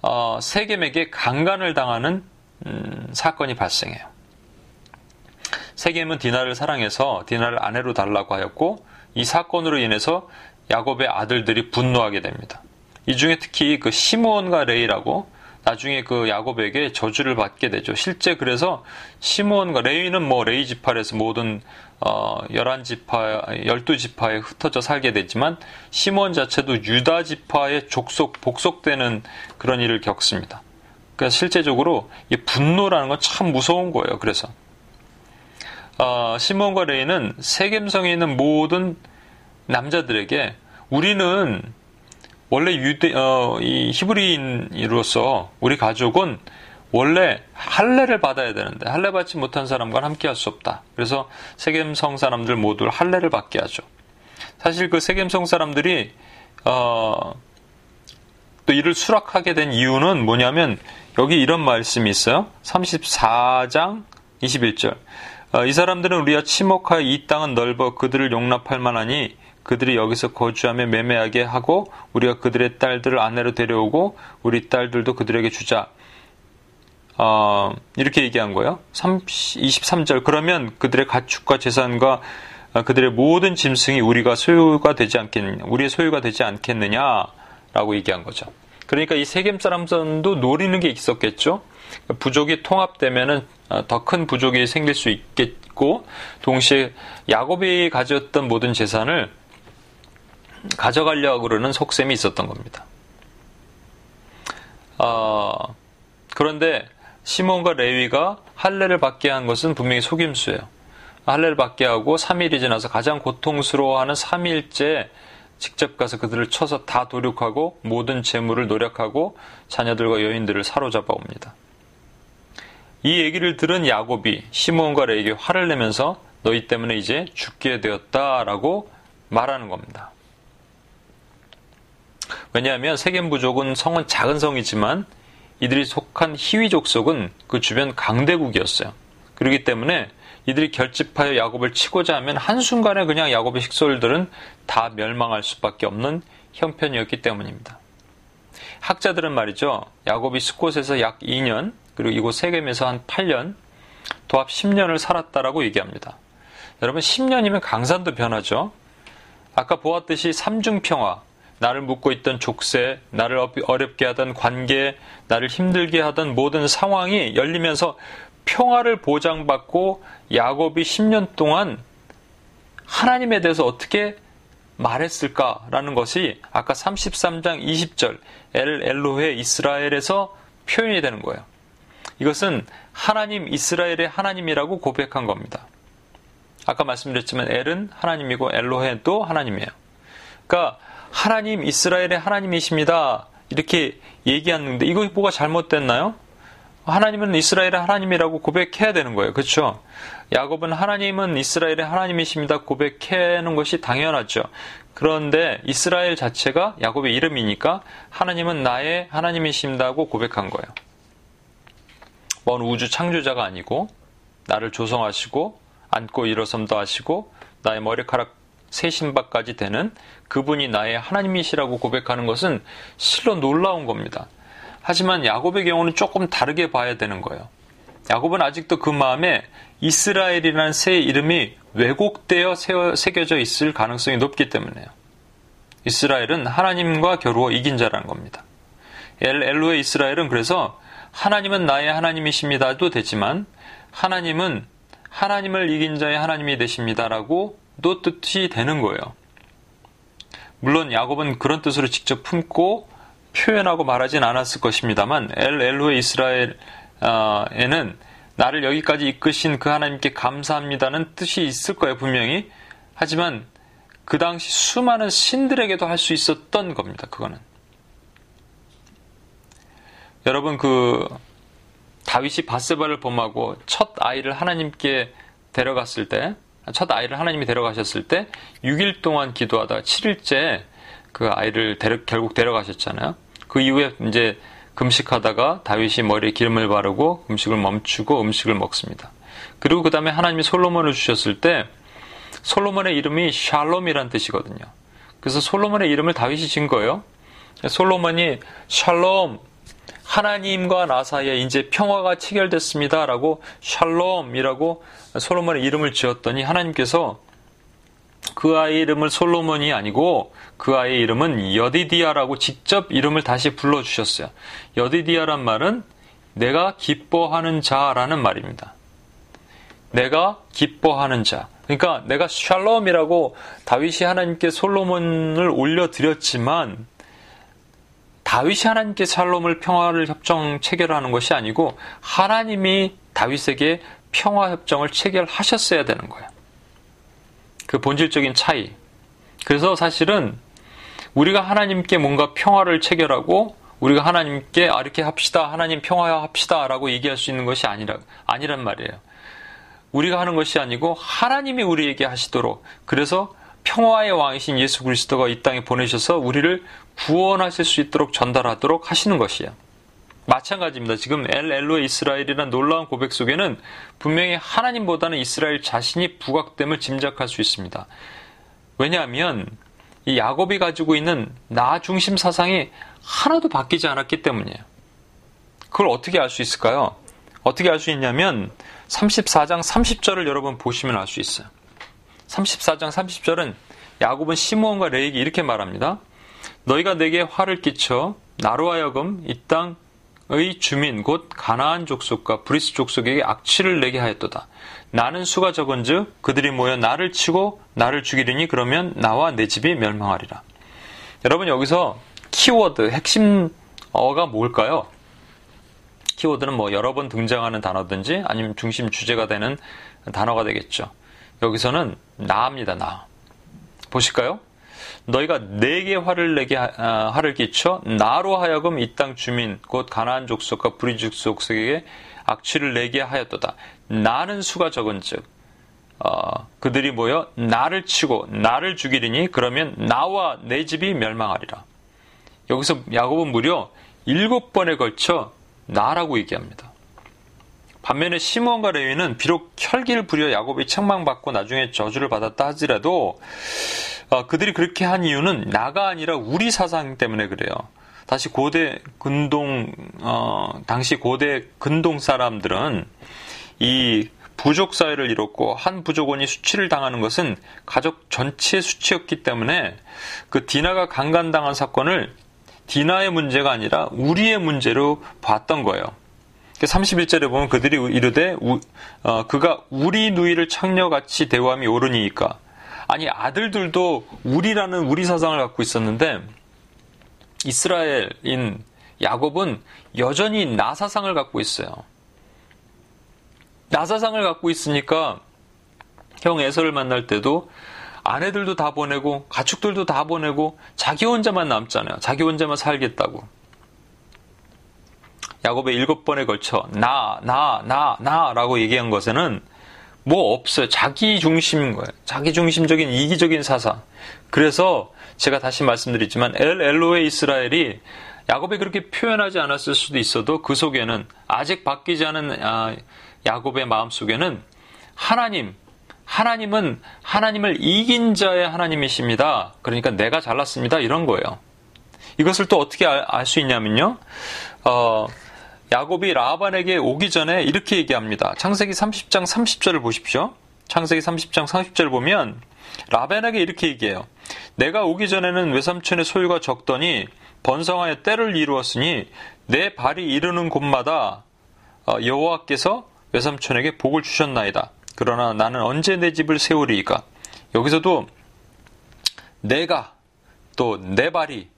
어, 세겜에게 강간을 당하는 음, 사건이 발생해요. 세겜은 디나를 사랑해서 디나를 아내로 달라고 하였고 이 사건으로 인해서 야곱의 아들들이 분노하게 됩니다. 이 중에 특히 그 시므온과 레위라고 나중에 그 야곱에게 저주를 받게 되죠. 실제 그래서 시므온과 레위는 뭐 레위 지파에서 모든 어 11지파, 12지파에 흩어져 살게 되지만 시므온 자체도 유다 지파의 족속 복속되는 그런 일을 겪습니다. 그러니까 실제적으로 이 분노라는 건 참 무서운 거예요. 그래서 어, 시몬과 레이는 세겜성에 있는 모든 남자들에게 우리는 원래 유대 어, 이 히브리인으로서 우리 가족은 원래 할례를 받아야 되는데 할례 받지 못한 사람과 함께 할 수 없다. 그래서 세겜성 사람들 모두 할례를 받게 하죠. 사실 그 세겜성 사람들이 어, 또 이를 수락하게 된 이유는 뭐냐면 여기 이런 말씀이 있어요. 34장 21절. 어, 이 사람들은 우리가 침묵하여 이 땅은 넓어 그들을 용납할 만하니 그들이 여기서 거주하며 매매하게 하고 우리가 그들의 딸들을 아내로 데려오고 우리 딸들도 그들에게 주자. 어, 이렇게 얘기한 거예요. 23절. 그러면 그들의 가축과 재산과 어, 그들의 모든 짐승이 우리가 소유가 되지 않겠느냐, 우리의 소유가 되지 않겠느냐라고 얘기한 거죠. 그러니까 이 세겜 사람들도 노리는 게 있었겠죠. 부족이 통합되면은 어, 더큰 부족이 생길 수 있겠고 동시에 야곱이 가졌던 모든 재산을 가져가려고 그러는 속셈이 있었던 겁니다. 어, 그런데 시몬과 레위가 할례를 받게 한 것은 분명히 속임수예요. 할례를 받게 하고 3일이 지나서 가장 고통스러워하는 3일째 직접 가서 그들을 쳐서 다 도륙하고 모든 재물을 노력하고 자녀들과 여인들을 사로잡아 옵니다. 이 얘기를 들은 야곱이 시몬과 레에게 화를 내면서 너희 때문에 이제 죽게 되었다라고 말하는 겁니다. 왜냐하면 세겜 부족은 성은 작은 성이지만 이들이 속한 희위 족 속은 그 주변 강대국이었어요. 그렇기 때문에 이들이 결집하여 야곱을 치고자 하면 한순간에 그냥 야곱의 식솔들은 다 멸망할 수밖에 없는 형편이었기 때문입니다. 학자들은 말이죠. 야곱이 스콧에서 약 2년, 그리고 이곳 세겜에서 한 8년, 도합 10년을 살았다라고 얘기합니다. 여러분 10년이면 강산도 변하죠. 아까 보았듯이 삼중평화, 나를 묶고 있던 족쇄, 나를 어렵게 하던 관계, 나를 힘들게 하던 모든 상황이 열리면서 평화를 보장받고 야곱이 10년 동안 하나님에 대해서 어떻게 말했을까라는 것이 아까 33장 20절 엘 엘로헤 이스라엘에서 표현이 되는 거예요. 이것은 하나님 이스라엘의 하나님이라고 고백한 겁니다. 아까 말씀드렸지만 엘은 하나님이고 엘로헤도 하나님이에요. 그러니까 하나님 이스라엘의 하나님이십니다. 이렇게 얘기하는데 이거 뭐가 잘못됐나요? 하나님은 이스라엘의 하나님이라고 고백해야 되는 거예요. 그렇죠? 야곱은 하나님은 이스라엘의 하나님이십니다. 고백하는 것이 당연하죠. 그런데 이스라엘 자체가 야곱의 이름이니까 하나님은 나의 하나님이십니다고 고백한 거예요. 먼 우주 창조자가 아니고 나를 조성하시고 앉고 일어섬도 하시고 나의 머리카락 새 신박까지 되는 그분이 나의 하나님이시라고 고백하는 것은 실로 놀라운 겁니다. 하지만 야곱의 경우는 조금 다르게 봐야 되는 거예요. 야곱은 아직도 그 마음에 이스라엘이라는 새 이름이 왜곡되어 새겨져 있을 가능성이 높기 때문에요. 이스라엘은 하나님과 겨루어 이긴 자라는 겁니다. 엘, 엘로의 이스라엘은 그래서 하나님은 나의 하나님이십니다도 되지만 하나님은 하나님을 이긴 자의 하나님이 되십니다라고 또 뜻이 되는 거예요. 물론 야곱은 그런 뜻으로 직접 품고 표현하고 말하진 않았을 것입니다만 엘 엘로의 이스라엘에는 나를 여기까지 이끄신 그 하나님께 감사합니다는 뜻이 있을 거예요 분명히 하지만 그 당시 수많은 신들에게도 할 수 있었던 겁니다 그거는 여러분 그 다윗이 바세바를 범하고 첫 아이를 하나님께 데려갔을 때, 첫 아이를 하나님이 데려가셨을 때 6일 동안 기도하다 7일째 그 아이를 데려, 결국 데려가셨잖아요. 그 이후에 이제 금식하다가 다윗이 머리에 기름을 바르고 음식을 멈추고 음식을 먹습니다. 그리고 그 다음에 하나님이 솔로몬을 주셨을 때 솔로몬의 이름이 샬롬이란 뜻이거든요. 그래서 솔로몬의 이름을 다윗이 진 거예요. 솔로몬이 샬롬 하나님과 나 사이에 이제 평화가 체결됐습니다라고 샬롬이라고 솔로몬의 이름을 지었더니 하나님께서 그 아이의 이름을 솔로몬이 아니고 그 아이의 이름은 여디디아라고 직접 이름을 다시 불러주셨어요. 여디디아란 말은 내가 기뻐하는 자라는 말입니다. 내가 기뻐하는 자. 그러니까 내가 샬롬이라고 다윗이 하나님께 솔로몬을 올려드렸지만 다윗이 하나님께 살롬을 평화를 협정 체결하는 것이 아니고 하나님이 다윗에게 평화 협정을 체결하셨어야 되는 거예요. 그 본질적인 차이. 그래서 사실은 우리가 하나님께 뭔가 평화를 체결하고 우리가 하나님께 아 이렇게 합시다. 하나님 평화합시다 라고 얘기할 수 있는 것이 아니라 아니란 말이에요. 우리가 하는 것이 아니고 하나님이 우리에게 하시도록 그래서 평화의 왕이신 예수 그리스도가 이 땅에 보내셔서 우리를 구원하실 수 있도록 전달하도록 하시는 것이에요. 마찬가지입니다. 지금 엘 엘로의 이스라엘이라는 놀라운 고백 속에는 분명히 하나님보다는 이스라엘 자신이 부각됨을 짐작할 수 있습니다. 왜냐하면 이 야곱이 가지고 있는 나 중심 사상이 하나도 바뀌지 않았기 때문이에요. 그걸 어떻게 알 수 있을까요? 어떻게 알 수 있냐면 34장 30절을 여러분 보시면 알 수 있어요. 34장 30절은 야곱은 시므온과 레에게 이렇게 말합니다. 너희가 내게 화를 끼쳐 나로 하여금 이 땅 의 주민 곧 가나안 족속과 브리스 족속에게 악취를 내게 하였도다. 나는 수가 적은즉 그들이 모여 나를 치고 나를 죽이리니 그러면 나와 내 집이 멸망하리라. 여러분 여기서 키워드 핵심 어가 뭘까요? 키워드는 뭐 여러 번 등장하는 단어든지 아니면 중심 주제가 되는 단어가 되겠죠. 여기서는 나입니다, 나. 보실까요? 너희가 내게 화를 내게 아, 화를 끼쳐 나로 하여금 이 땅 주민 곧 가나안 족속과 브리죽 족속에게 악취를 내게 하였도다. 나는 수가 적은즉 어, 그들이 모여 나를 치고 나를 죽이리니 그러면 나와 내 집이 멸망하리라. 여기서 야곱은 무려 일곱 번에 걸쳐 나라고 얘기합니다. 반면에 시몬과 레위는 비록 혈기를 부려 야곱이 책망받고 나중에 저주를 받았다 하지라도 어, 그들이 그렇게 한 이유는 나가 아니라 우리 사상 때문에 그래요. 다시 고대 근동 어, 당시 고대 근동 사람들은 이 부족 사회를 이뤘고 한 부족원이 수치를 당하는 것은 가족 전체의 수치였기 때문에 그 디나가 강간당한 사건을 디나의 문제가 아니라 우리의 문제로 봤던 거예요. 31절에 보면 그들이 이르되 우, 어, 그가 우리 누이를 창녀같이 대우함이 옳으니까 아니 아들들도 우리라는 우리 사상을 갖고 있었는데 이스라엘인 야곱은 여전히 나 사상을 갖고 있어요. 나 사상을 갖고 있으니까 형 에서를 만날 때도 아내들도 다 보내고 가축들도 다 보내고 자기 혼자만 남잖아요. 자기 혼자만 살겠다고. 야곱의 일곱 번에 걸쳐 나, 나, 나, 나라고 얘기한 것에는 뭐 없어요. 자기 중심인 거예요. 자기 중심적인 이기적인 사상. 그래서 제가 다시 말씀드리지만 엘 엘로의 이스라엘이 야곱이 그렇게 표현하지 않았을 수도 있어도 그 속에는 아직 바뀌지 않은 아, 야곱의 마음 속에는 하나님, 하나님은 하나님을 이긴 자의 하나님이십니다. 그러니까 내가 잘났습니다. 이런 거예요. 이것을 또 어떻게 알 수 있냐면요. 어, 야곱이 라반에게 오기 전에 이렇게 얘기합니다. 창세기 30장 30절을 보십시오. 창세기 30장 30절 보면 라반에게 이렇게 얘기해요. 내가 오기 전에는 외삼촌의 소유가 적더니 번성하여 때를 이루었으니 내 발이 이르는 곳마다 어, 여호와께서 외삼촌에게 복을 주셨나이다. 그러나 나는 언제 내 집을 세우리이까? 여기서도 내가 또 내 발이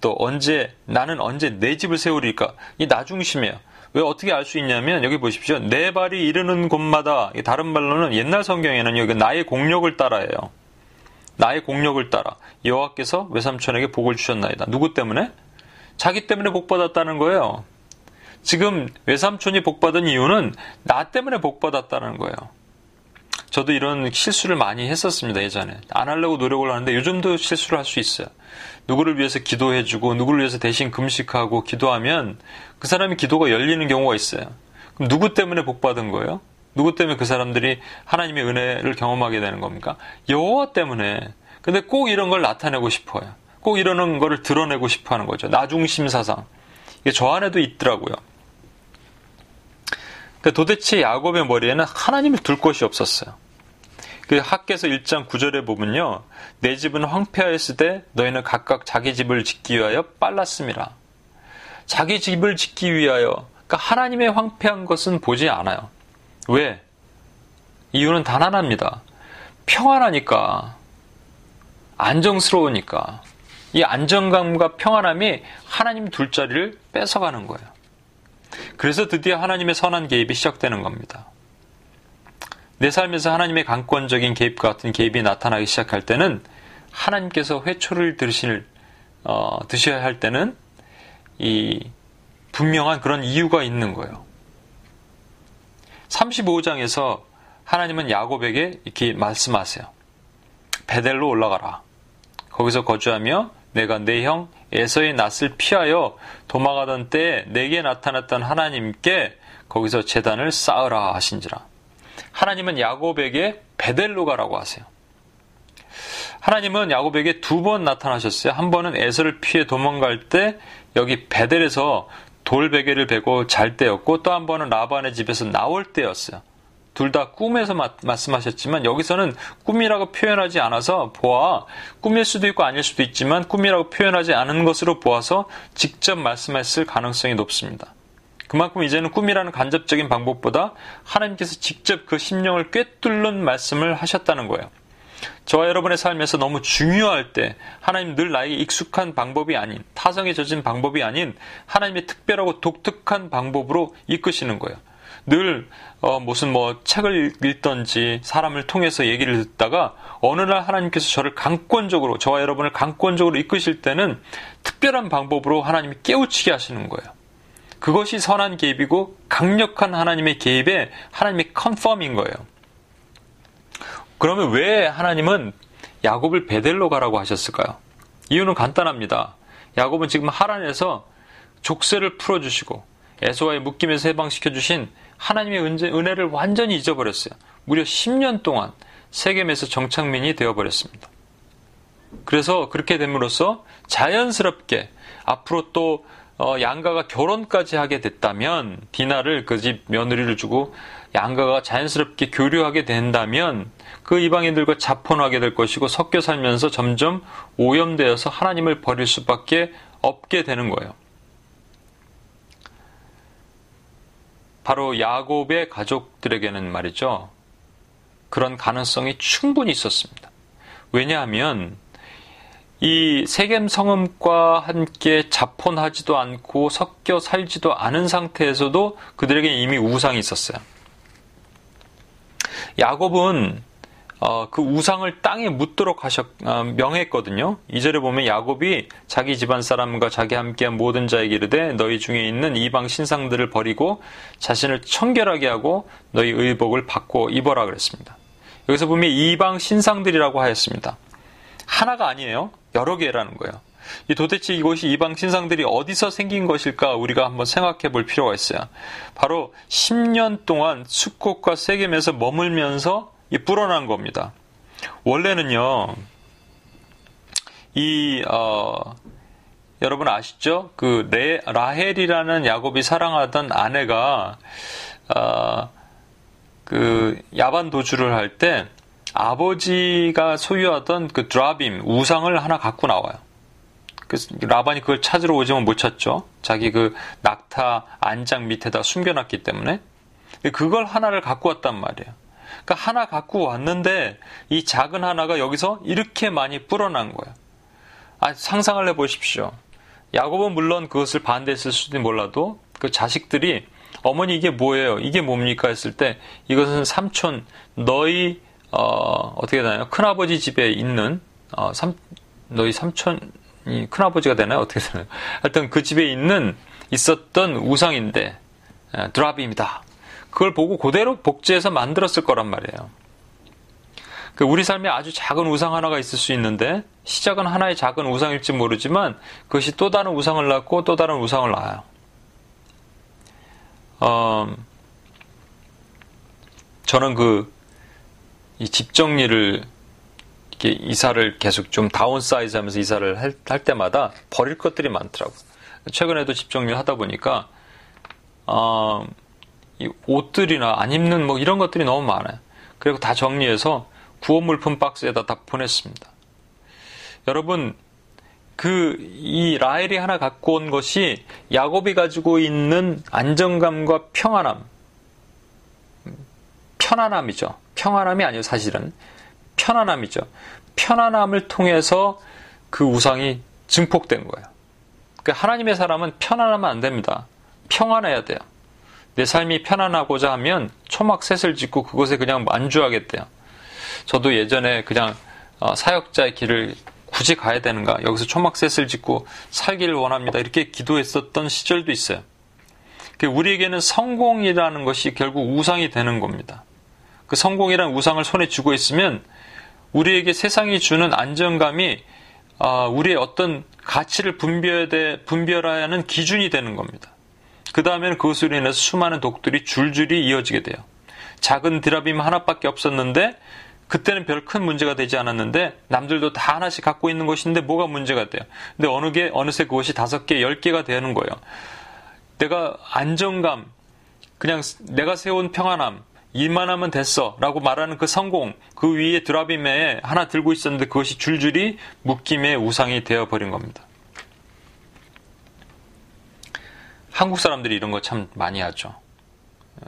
또 언제 나는 언제 내 집을 세우리까? 이 나중심이에요. 왜 어떻게 알 수 있냐면 여기 보십시오. 내 발이 이르는 곳마다 다른 말로는 옛날 성경에는 여기 나의 공력을 따라예요. 나의 공력을 따라 여호와께서 외삼촌에게 복을 주셨나이다. 누구 때문에? 자기 때문에 복 받았다는 거예요. 지금 외삼촌이 복 받은 이유는 나 때문에 복 받았다는 거예요. 저도 이런 실수를 많이 했었습니다, 예전에. 안 하려고 노력을 하는데 요즘도 실수를 할 수 있어요. 누구를 위해서 기도해주고, 누구를 위해서 대신 금식하고 기도하면 그 사람이 기도가 열리는 경우가 있어요. 그럼 누구 때문에 복 받은 거예요? 누구 때문에 그 사람들이 하나님의 은혜를 경험하게 되는 겁니까? 여호와 때문에. 근데 꼭 이런 걸 나타내고 싶어요. 꼭 이러는 거를 드러내고 싶어 하는 거죠. 나중심 사상. 이게 저 안에도 있더라고요. 그러니까 도대체 야곱의 머리에는 하나님을 둘 것이 없었어요. 그 학계서 1장 9절에 보면요. 내 집은 황폐하였을 때 너희는 각각 자기 집을 짓기 위하여 빨랐습니다. 자기 집을 짓기 위하여 그러니까 하나님의 황폐한 것은 보지 않아요. 왜? 이유는 단 하나입니다. 평안하니까. 안정스러우니까. 이 안정감과 평안함이 하나님 둘자리를 뺏어가는 거예요. 그래서 드디어 하나님의 선한 개입이 시작되는 겁니다. 내 삶에서 하나님의 강권적인 개입과 같은 개입이 나타나기 시작할 때는 하나님께서 회초를 드실, 어, 드셔야 할 때는 이 분명한 그런 이유가 있는 거예요. 35장에서 하나님은 야곱에게 이렇게 말씀하세요. 베델로 올라가라. 거기서 거주하며 내가 내 형 에서의 낯을 피하여 도망가던 때에 내게 나타났던 하나님께 거기서 재단을 쌓으라 하신지라. 하나님은 야곱에게 베델로 가라고 하세요. 하나님은 야곱에게 두 번 나타나셨어요. 한 번은 에서를 피해 도망갈 때 여기 베델에서 돌베개를 베고 잘 때였고 또 한 번은 라반의 집에서 나올 때였어요. 둘 다 꿈에서 마, 말씀하셨지만 여기서는 꿈이라고 표현하지 않아서 보아 꿈일 수도 있고 아닐 수도 있지만 꿈이라고 표현하지 않은 것으로 보아서 직접 말씀했을 가능성이 높습니다. 그만큼 이제는 꿈이라는 간접적인 방법보다 하나님께서 직접 그 심령을 꿰뚫는 말씀을 하셨다는 거예요. 저와 여러분의 삶에서 너무 중요할 때 하나님 늘 나에게 익숙한 방법이 아닌 타성에 젖은 방법이 아닌 하나님의 특별하고 독특한 방법으로 이끄시는 거예요. 늘 어, 무슨 뭐 책을 읽던지 사람을 통해서 얘기를 듣다가 어느 날 하나님께서 저를 강권적으로 저와 여러분을 강권적으로 이끄실 때는 특별한 방법으로 하나님이 깨우치게 하시는 거예요. 그것이 선한 개입이고 강력한 하나님의 개입에 하나님의 컨펌인 거예요. 그러면 왜 하나님은 야곱을 베델로 가라고 하셨을까요? 이유는 간단합니다. 야곱은 지금 하란에서 족쇄를 풀어주시고 에서와의 묶임에서 해방시켜 주신 하나님의 은혜를 완전히 잊어버렸어요. 무려 10년 동안 세겜에서 정착민이 되어버렸습니다. 그래서 그렇게 됨으로써 자연스럽게 앞으로 또 어, 양가가 결혼까지 하게 됐다면 디나를 그 집 며느리를 주고 양가가 자연스럽게 교류하게 된다면 그 이방인들과 자폰하게 될 것이고 섞여 살면서 점점 오염되어서 하나님을 버릴 수밖에 없게 되는 거예요. 바로 야곱의 가족들에게는 말이죠. 그런 가능성이 충분히 있었습니다. 왜냐하면 이 세겜 성음과 함께 자폰하지도 않고 섞여 살지도 않은 상태에서도 그들에게 이미 우상이 있었어요. 야곱은 어, 그 우상을 땅에 묻도록 하셨 어, 명했거든요. 이절에 보면 야곱이 자기 집안 사람과 자기 함께한 모든 자에게 이르되 너희 중에 있는 이방 신상들을 버리고 자신을 청결하게 하고 너희 의복을 바꿔 입어라 그랬습니다. 여기서 보면 이방 신상들이라고 하였습니다. 하나가 아니에요. 여러 개라는 거예요. 이 도대체 이것이 이방 신상들이 어디서 생긴 것일까 우리가 한번 생각해 볼 필요가 있어요. 바로 10년 동안 수국과 세겜에서 머물면서 이 불어난 겁니다. 원래는요, 이, 어, 여러분 아시죠? 그 레, 라헬이라는 야곱이 사랑하던 아내가 어, 그 야반 도주를 할 때 아버지가 소유하던 그 드라빔 우상을 하나 갖고 나와요. 그 라반이 그걸 찾으러 오지만 못 찾죠. 자기 그 낙타 안장 밑에다 숨겨놨기 때문에 그걸 하나를 갖고 왔단 말이에요. 그러니까 하나 갖고 왔는데 이 작은 하나가 여기서 이렇게 많이 불어난 거예요. 아, 상상을 해보십시오. 야곱은 물론 그것을 반대했을 수도 몰라도 그 자식들이 어머니 이게 뭐예요? 이게 뭡니까? 했을 때 이것은 삼촌 너희 어, 어떻게 되나요? 큰아버지 집에 있는 어, 삼, 너희 삼촌이 큰아버지가 되나요? 어떻게 되나요? [laughs] 하여튼 그 집에 있는 있었던 우상인데 에, 드라비입니다. 그걸 보고 그대로 복제해서 만들었을 거란 말이에요. 그 우리 삶에 아주 작은 우상 하나가 있을 수 있는데 시작은 하나의 작은 우상일지 모르지만 그것이 또 다른 우상을 낳고 또 다른 우상을 낳아요. 어, 저는 그 이 집 정리를 이렇게 이사를 계속 좀 downsize 하면서 이사를 할, 할 때마다 버릴 것들이 많더라고요. 최근에도 집 정리를 하다 보니까 어, 이 옷들이나 안 입는 뭐 이런 것들이 너무 많아요. 그리고 다 정리해서 구호 물품 박스에다 다 보냈습니다. 여러분, 그, 이 라헬이 하나 갖고 온 것이 야곱이 가지고 있는 안정감과 평안함. 편안함이죠. 평안함이 아니요, 사실은. 편안함이죠. 편안함을 통해서 그 우상이 증폭된 거예요. 그 하나님의 사람은 편안하면 안 됩니다. 평안해야 돼요. 내 삶이 편안하고자 하면 초막셋을 짓고 그것에 그냥 만주하겠대요. 저도 예전에 그냥 어, 사역자의 길을 굳이 가야 되는가? 여기서 초막셋을 짓고 살기를 원합니다. 이렇게 기도했었던 시절도 있어요. 그 우리에게는 성공이라는 것이 결국 우상이 되는 겁니다. 그 성공이라는 우상을 손에 쥐고 있으면 우리에게 세상이 주는 안정감이 어, 우리의 어떤 가치를 분별해, 분별해야 하는 기준이 되는 겁니다. 그 다음에는 그것으로 인해서 수많은 독들이 줄줄이 이어지게 돼요. 작은 드라빔 하나밖에 없었는데 그때는 별 큰 문제가 되지 않았는데 남들도 다 하나씩 갖고 있는 것인데 뭐가 문제가 돼요. 근데 어느 게 어느새 그것이 다섯 개, 열 개가 되는 거예요. 내가 안정감, 그냥 내가 세운 평안함, 일만 하면 됐어 라고 말하는 그 성공, 그 위에 드라빔에 하나 들고 있었는데 그것이 줄줄이 묶임의 우상이 되어버린 겁니다. 한국 사람들이 이런 거 참 많이 하죠.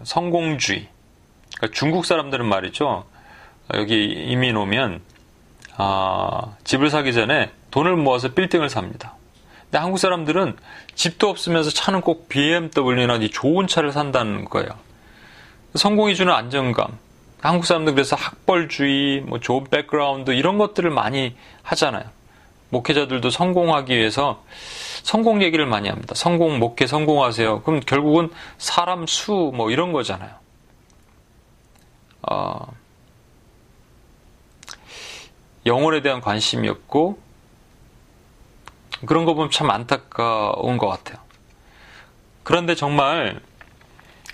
성공주의. 그러니까 중국 사람들은 말이죠. 여기 이민 오면 아, 집을 사기 전에 돈을 모아서 빌딩을 삽니다. 근데 한국 사람들은 집도 없으면서 차는 꼭 BMW나 좋은 차를 산다는 거예요. 성공이 주는 안정감. 한국 사람들 그래서 학벌주의, 뭐 좋은 백그라운드 이런 것들을 많이 하잖아요. 목회자들도 성공하기 위해서 성공 얘기를 많이 합니다. 성공, 목회 성공하세요. 그럼 결국은 사람 수 뭐 이런 거잖아요. 어, 영혼에 대한 관심이 없고 그런 거 보면 참 안타까운 것 같아요. 그런데 정말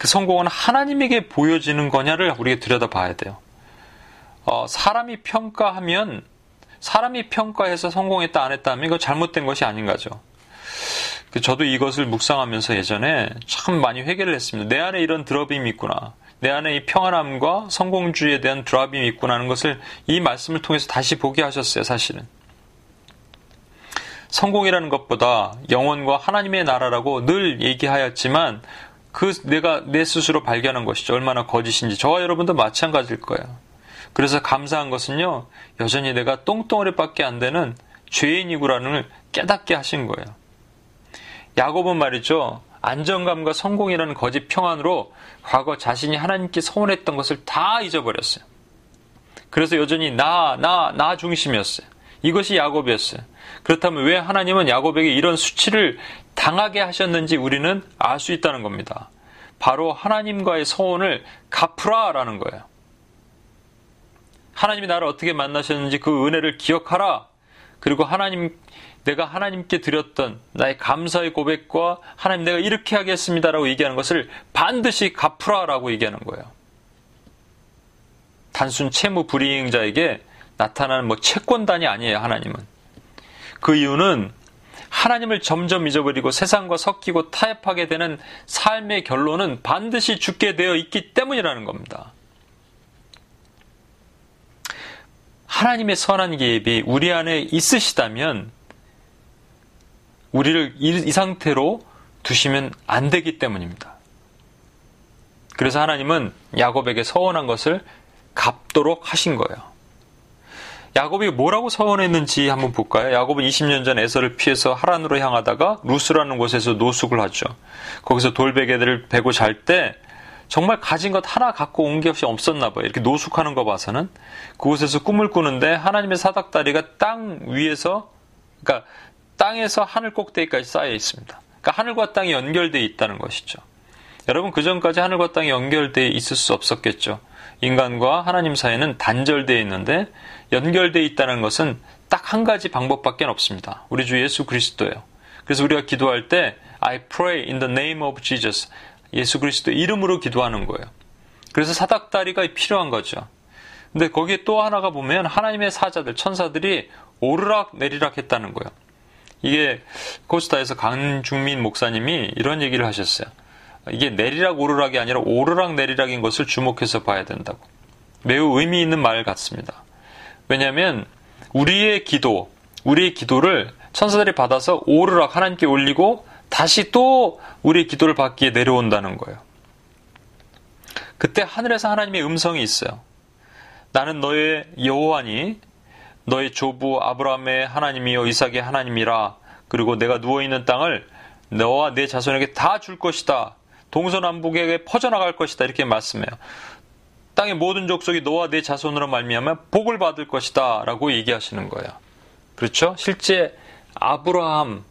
그 성공은 하나님에게 보여지는 거냐를 우리가 들여다봐야 돼요. 어, 사람이 평가하면 사람이 평가해서 성공했다 안 했다 하면 이거 잘못된 것이 아닌 거죠. 그 저도 이것을 묵상하면서 예전에 참 많이 회개를 했습니다. 내 안에 이런 드러빔이 있구나. 내 안에 이 평안함과 성공주의에 대한 드랍이 있구나 하는 것을 이 말씀을 통해서 다시 보게 하셨어요, 사실은. 성공이라는 것보다 영원과 하나님의 나라라고 늘 얘기하였지만 그 내가 내 스스로 발견한 것이죠. 얼마나 거짓인지. 저와 여러분도 마찬가지일 거예요. 그래서 감사한 것은요, 여전히 내가 똥덩어리밖에 안 되는 죄인이구라는 걸 깨닫게 하신 거예요. 야곱은 말이죠. 안정감과 성공이라는 거짓 평안으로 과거 자신이 하나님께 서운했던 것을 다 잊어버렸어요. 그래서 여전히 나, 나, 나 중심이었어요. 이것이 야곱이었어요. 그렇다면 왜 하나님은 야곱에게 이런 수치를 당하게 하셨는지 우리는 알 수 있다는 겁니다. 바로 하나님과의 서운을 갚으라라는 거예요. 하나님이 나를 어떻게 만나셨는지 그 은혜를 기억하라. 그리고 하나님 내가 하나님께 드렸던 나의 감사의 고백과 하나님 내가 이렇게 하겠습니다라고 얘기하는 것을 반드시 갚으라라고 얘기하는 거예요. 단순 채무 불이행자에게 나타나는 뭐 채권단이 아니에요, 하나님은. 그 이유는 하나님을 점점 잊어버리고 세상과 섞이고 타협하게 되는 삶의 결론은 반드시 죽게 되어 있기 때문이라는 겁니다. 하나님의 선한 계획이 우리 안에 있으시다면 우리를 이, 상태로 두시면 안 되기 때문입니다. 그래서 하나님은 야곱에게 서원한 것을 갚도록 하신 거예요. 야곱이 뭐라고 서원했는지 한번 볼까요? 야곱은 20년 전 에서를 피해서 하란으로 향하다가 루스라는 곳에서 노숙을 하죠. 거기서 돌베개들을 베고 잘 때 정말 가진 것 하나 갖고 온 게 없이 없었나 봐요. 이렇게 노숙하는 거 봐서는 그곳에서 꿈을 꾸는데 하나님의 사닥다리가 땅 위에서 그러니까 땅에서 하늘 꼭대기까지 쌓여 있습니다. 그러니까 하늘과 땅이 연결되어 있다는 것이죠. 여러분 그 전까지 하늘과 땅이 연결되어 있을 수 없었겠죠. 인간과 하나님 사이는 단절되어 있는데 연결되어 있다는 것은 딱 한 가지 방법밖에 없습니다. 우리 주 예수 그리스도예요. 그래서 우리가 기도할 때 I pray in the name of Jesus. 예수 그리스도 이름으로 기도하는 거예요. 그래서 사닥다리가 필요한 거죠. 근데 거기에 또 하나가 보면 하나님의 사자들, 천사들이 오르락 내리락 했다는 거예요. 이게 코스타에서 강중민 목사님이 이런 얘기를 하셨어요. 이게 내리락 오르락이 아니라 오르락 내리락인 것을 주목해서 봐야 된다고. 매우 의미 있는 말 같습니다. 왜냐하면 우리의 기도, 우리의 기도를 천사들이 받아서 오르락 하나님께 올리고 다시 또 우리의 기도를 받기에 내려온다는 거예요. 그때 하늘에서 하나님의 음성이 있어요. 나는 너의 여호와니 너의 조부 아브라함의 하나님이요 이삭의 하나님이라 그리고 내가 누워 있는 땅을 너와 내 자손에게 다 줄 것이다. 동서남북에게 퍼져나갈 것이다. 이렇게 말씀해요. 땅의 모든 족속이 너와 내 자손으로 말미암아 복을 받을 것이다라고 얘기하시는 거예요. 그렇죠? 실제 아브라함,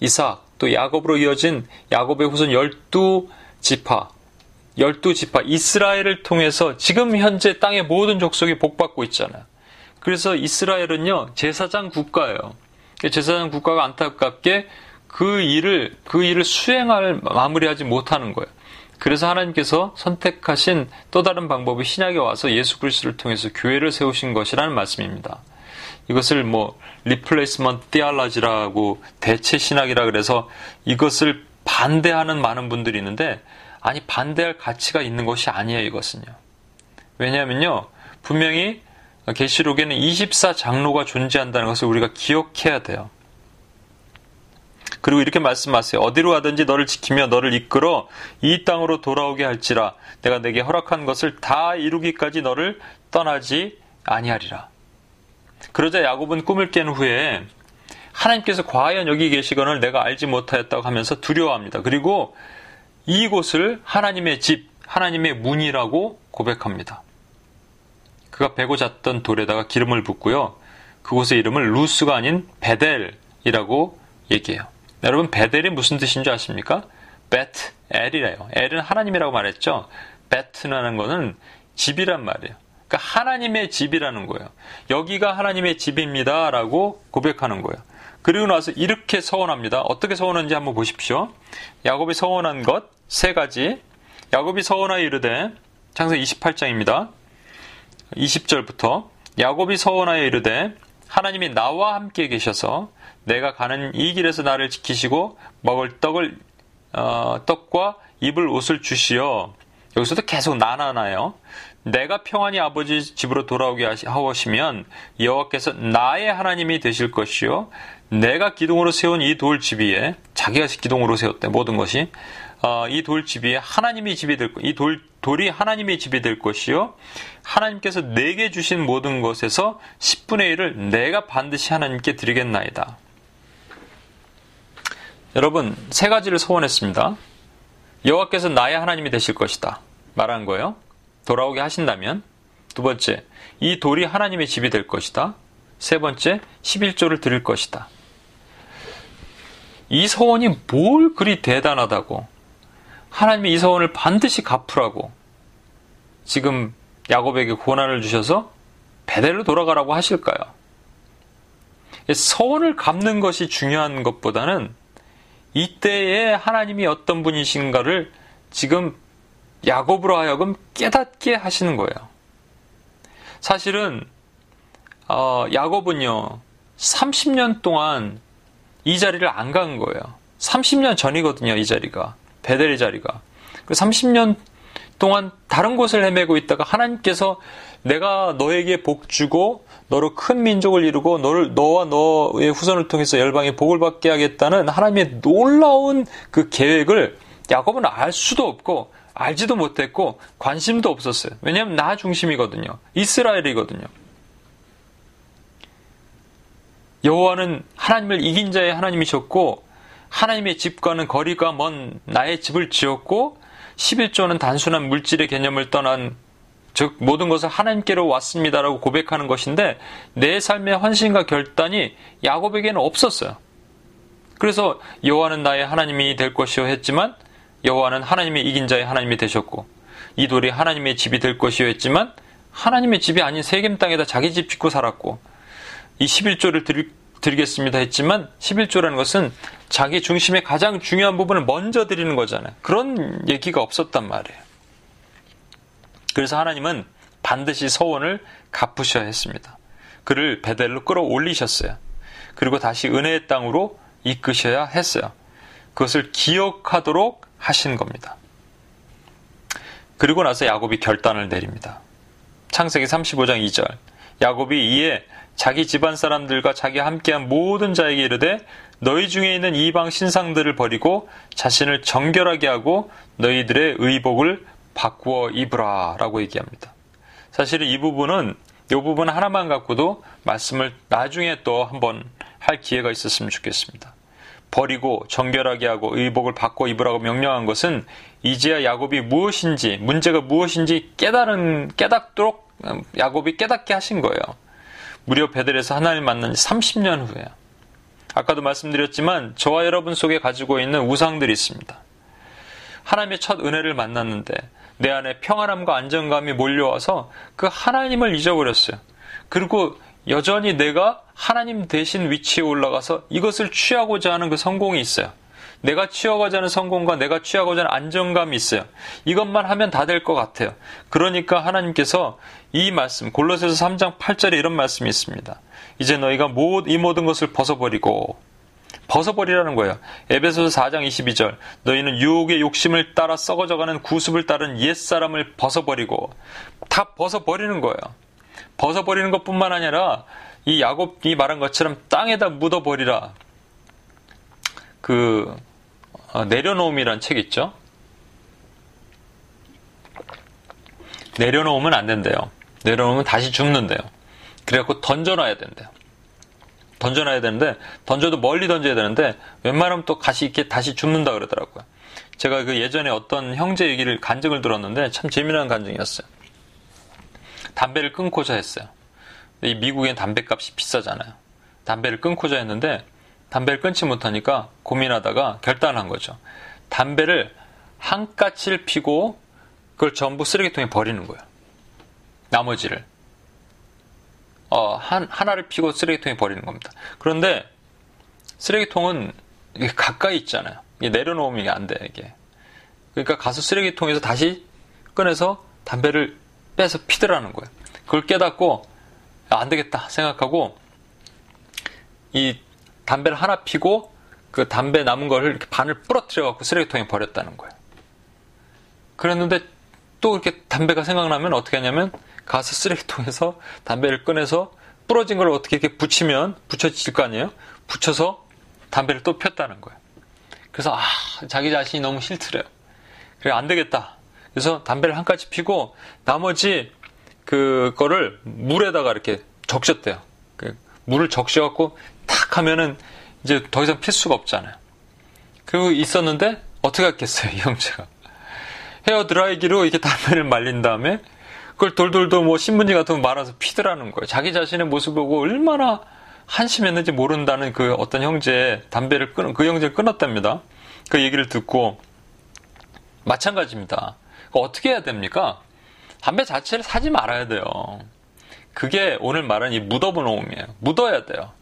이삭, 또 야곱으로 이어진 야곱의 후손 12지파, 12지파 이스라엘을 통해서 지금 현재 땅의 모든 족속이 복받고 있잖아요. 그래서 이스라엘은요, 제사장 국가예요. 제사장 국가가 안타깝게 그 일을, 그 일을 수행할, 마무리하지 못하는 거예요. 그래서 하나님께서 선택하신 또 다른 방법이 신약에 와서 예수 그리스도를 통해서 교회를 세우신 것이라는 말씀입니다. 이것을 뭐 replacement theology라고 대체 신학이라 그래서 이것을 반대하는 많은 분들이 있는데 아니 반대할 가치가 있는 것이 아니에요 이것은요. 왜냐하면요 분명히 계시록에는 24 장로가 존재한다는 것을 우리가 기억해야 돼요. 그리고 이렇게 말씀하세요. 어디로 가든지 너를 지키며 너를 이끌어 이 땅으로 돌아오게 할지라 내가 내게 허락한 것을 다 이루기까지 너를 떠나지 아니하리라. 그러자 야곱은 꿈을 깬 후에 하나님께서 과연 여기 계시거늘 내가 알지 못하였다고 하면서 두려워합니다. 그리고 이곳을 하나님의 집, 하나님의 문이라고 고백합니다. 그가 베고 잤던 돌에다가 기름을 붓고요. 그곳의 이름을 루스가 아닌 베델이라고 얘기해요. 여러분 베델이 무슨 뜻인 줄 아십니까? 베트 엘이래요. 엘은 하나님이라고 말했죠. 베트라는 것은 집이란 말이에요. 그러니까 하나님의 집이라는 거예요. 여기가 하나님의 집입니다라고 고백하는 거예요. 그리고 나서 이렇게 서원합니다. 어떻게 서원한지 한번 보십시오. 야곱이 서원한 것 세 가지. 야곱이 서원하여 이르되 창세 28장입니다. 20절부터 야곱이 서원하여 이르되 하나님이 나와 함께 계셔서 내가 가는 이 길에서 나를 지키시고 먹을 떡을 어, 떡과 입을 옷을 주시어 여기서도 계속 나나나요. 내가 평안히 아버지 집으로 돌아오게 하시면 여호와께서 나의 하나님이 되실 것이요 내가 기둥으로 세운 이 돌집 위에 자기가 기둥으로 세웠대 모든 것이 어, 이 돌집 위에 하나님이 집이 될이돌 돌이 하나님의 집이 될 것이요 하나님께서 내게 주신 모든 것에서 10분의 1을 내가 반드시 하나님께 드리겠나이다. 여러분 세 가지를 소원했습니다. 여호와께서 나의 하나님이 되실 것이다. 말한 거예요. 돌아오게 하신다면 두 번째 이 돌이 하나님의 집이 될 것이다. 세 번째 11조를 드릴 것이다. 이 소원이 뭘 그리 대단하다고 하나님이 이 소원을 반드시 갚으라고 지금 야곱에게 고난을 주셔서 베델로 돌아가라고 하실까요? 소원을 갚는 것이 중요한 것보다는 이때에 하나님이 어떤 분이신가를 지금 야곱으로 하여금 깨닫게 하시는 거예요. 사실은 어, 야곱은요 30년 동안 이 자리를 안 간 거예요. 30년 전이거든요, 이 자리가. 베델의 자리가. 그 30년 동안 다른 곳을 헤매고 있다가 하나님께서 내가 너에게 복 주고 너로 큰 민족을 이루고 너를 너와 너의 후손을 통해서 열방에 복을 받게 하겠다는 하나님의 놀라운 그 계획을 야곱은 알 수도 없고 알지도 못했고 관심도 없었어요. 왜냐하면 나 중심이거든요. 이스라엘이거든요. 여호와는 하나님을 이긴 자의 하나님이셨고 하나님의 집과는 거리가 먼 나의 집을 지었고 11조는 단순한 물질의 개념을 떠난 즉 모든 것을 하나님께로 왔습니다라고 고백하는 것인데 내 삶의 헌신과 결단이 야곱에게는 없었어요. 그래서 여호와는 나의 하나님이 될 것이요 했지만 여호와는 하나님의 이긴 자의 하나님이 되셨고 이 돌이 하나님의 집이 될 것이요 했지만 하나님의 집이 아닌 세겜 땅에다 자기 집 짓고 살았고 이 11조를 드릴, 드리겠습니다 했지만 11조라는 것은 자기 중심의 가장 중요한 부분을 먼저 드리는 거잖아요. 그런 얘기가 없었단 말이에요. 그래서 하나님은 반드시 서원을 갚으셔야 했습니다. 그를 베델로 끌어올리셨어요. 그리고 다시 은혜의 땅으로 이끄셔야 했어요. 그것을 기억하도록 하신 겁니다. 그리고 나서 야곱이 결단을 내립니다. 창세기 35장 2절. 야곱이 이에 자기 집안 사람들과 자기 함께한 모든 자에게 이르되 너희 중에 있는 이방 신상들을 버리고 자신을 정결하게 하고 너희들의 의복을 바꾸어 입으라 라고 얘기합니다. 사실은 이 부분은 이 부분 하나만 갖고도 말씀을 나중에 또 한번 할 기회가 있었으면 좋겠습니다. 버리고 정결하게 하고 의복을 바꿔 입으라고 명령한 것은 이제야 야곱이 무엇인지 문제가 무엇인지 깨달은 깨닫도록 야곱이 깨닫게 하신 거예요. 무려 베델에서 하나님 만난 지 30년 후에 아까도 말씀드렸지만 저와 여러분 속에 가지고 있는 우상들이 있습니다. 하나님의 첫 은혜를 만났는데 내 안에 평안함과 안정감이 몰려와서 그 하나님을 잊어버렸어요. 그리고 여전히 내가 하나님 대신 위치에 올라가서 이것을 취하고자 하는 그 성공이 있어요. 내가 취하고자 하는 성공과 내가 취하고자 하는 안정감이 있어요. 이것만 하면 다 될 것 같아요. 그러니까 하나님께서 이 말씀, 골로새서 3장 8절에 이런 말씀이 있습니다. 이제 너희가 이 모든 것을 벗어버리고 벗어버리라는 거예요. 에베소서 4장 22절. 너희는 유혹의 욕심을 따라 썩어져가는 구습을 따른 옛사람을 벗어버리고 다 벗어버리는 거예요. 벗어버리는 것뿐만 아니라 이 야곱이 말한 것처럼 땅에다 묻어버리라. 그 어, 내려놓음이란 책 있죠. 내려놓으면 안 된대요. 내려놓으면 다시 죽는데요. 그래갖고 던져놔야 된대요. 던져놔야 되는데 던져도 멀리 던져야 되는데 웬만하면 또 다시 이렇게 다시 죽는다 그러더라고요. 제가 그 예전에 어떤 형제 얘기를 간증을 들었는데 참 재미난 간증이었어요. 담배를 끊고자 했어요. 이 미국엔 담배값이 비싸잖아요. 담배를 끊고자 했는데 담배를 끊지 못하니까 고민하다가 결단한 거죠. 담배를 한 까치를 피고 그걸 전부 쓰레기통에 버리는 거예요. 나머지를. 어, 한, 하나를 피고 쓰레기통에 버리는 겁니다. 그런데 쓰레기통은 가까이 있잖아요. 이게 내려놓으면 안 돼, 이게. 그러니까 가서 쓰레기통에서 다시 꺼내서 담배를 빼서 피더라는 거예요. 그걸 깨닫고, 안 되겠다 생각하고, 이 담배를 하나 피고, 그 담배 남은 걸 이렇게 반을 부러뜨려 갖고 쓰레기통에 버렸다는 거예요. 그랬는데 또 이렇게 담배가 생각나면 어떻게 하냐면 가서 쓰레기통에서 담배를 꺼내서 부러진 걸 어떻게 이렇게 붙이면 붙여질 거 아니에요? 붙여서 담배를 또 폈다는 거예요. 그래서 아 자기 자신이 너무 싫더래요. 그래 안 되겠다. 그래서 담배를 한 가지 피고 나머지 그거를 물에다가 이렇게 적셨대요. 그 물을 적셔갖고 탁 하면은 이제 더 이상 필 수가 없잖아요. 그리고 있었는데 어떻게 했겠어요, [laughs] 이 형제가. 헤어 드라이기로 이렇게 담배를 말린 다음에 그걸 돌돌돌 뭐 신문지 같은 거 말아서 피더라는 거예요. 자기 자신의 모습 보고 얼마나 한심했는지 모른다는 그 어떤 형제 담배를 끊, 그 형제를 끊었답니다. 그 얘기를 듣고 마찬가지입니다. 어떻게 해야 됩니까? 담배 자체를 사지 말아야 돼요. 그게 오늘 말하는 이 묻어놓음이에요. 묻어야 돼요.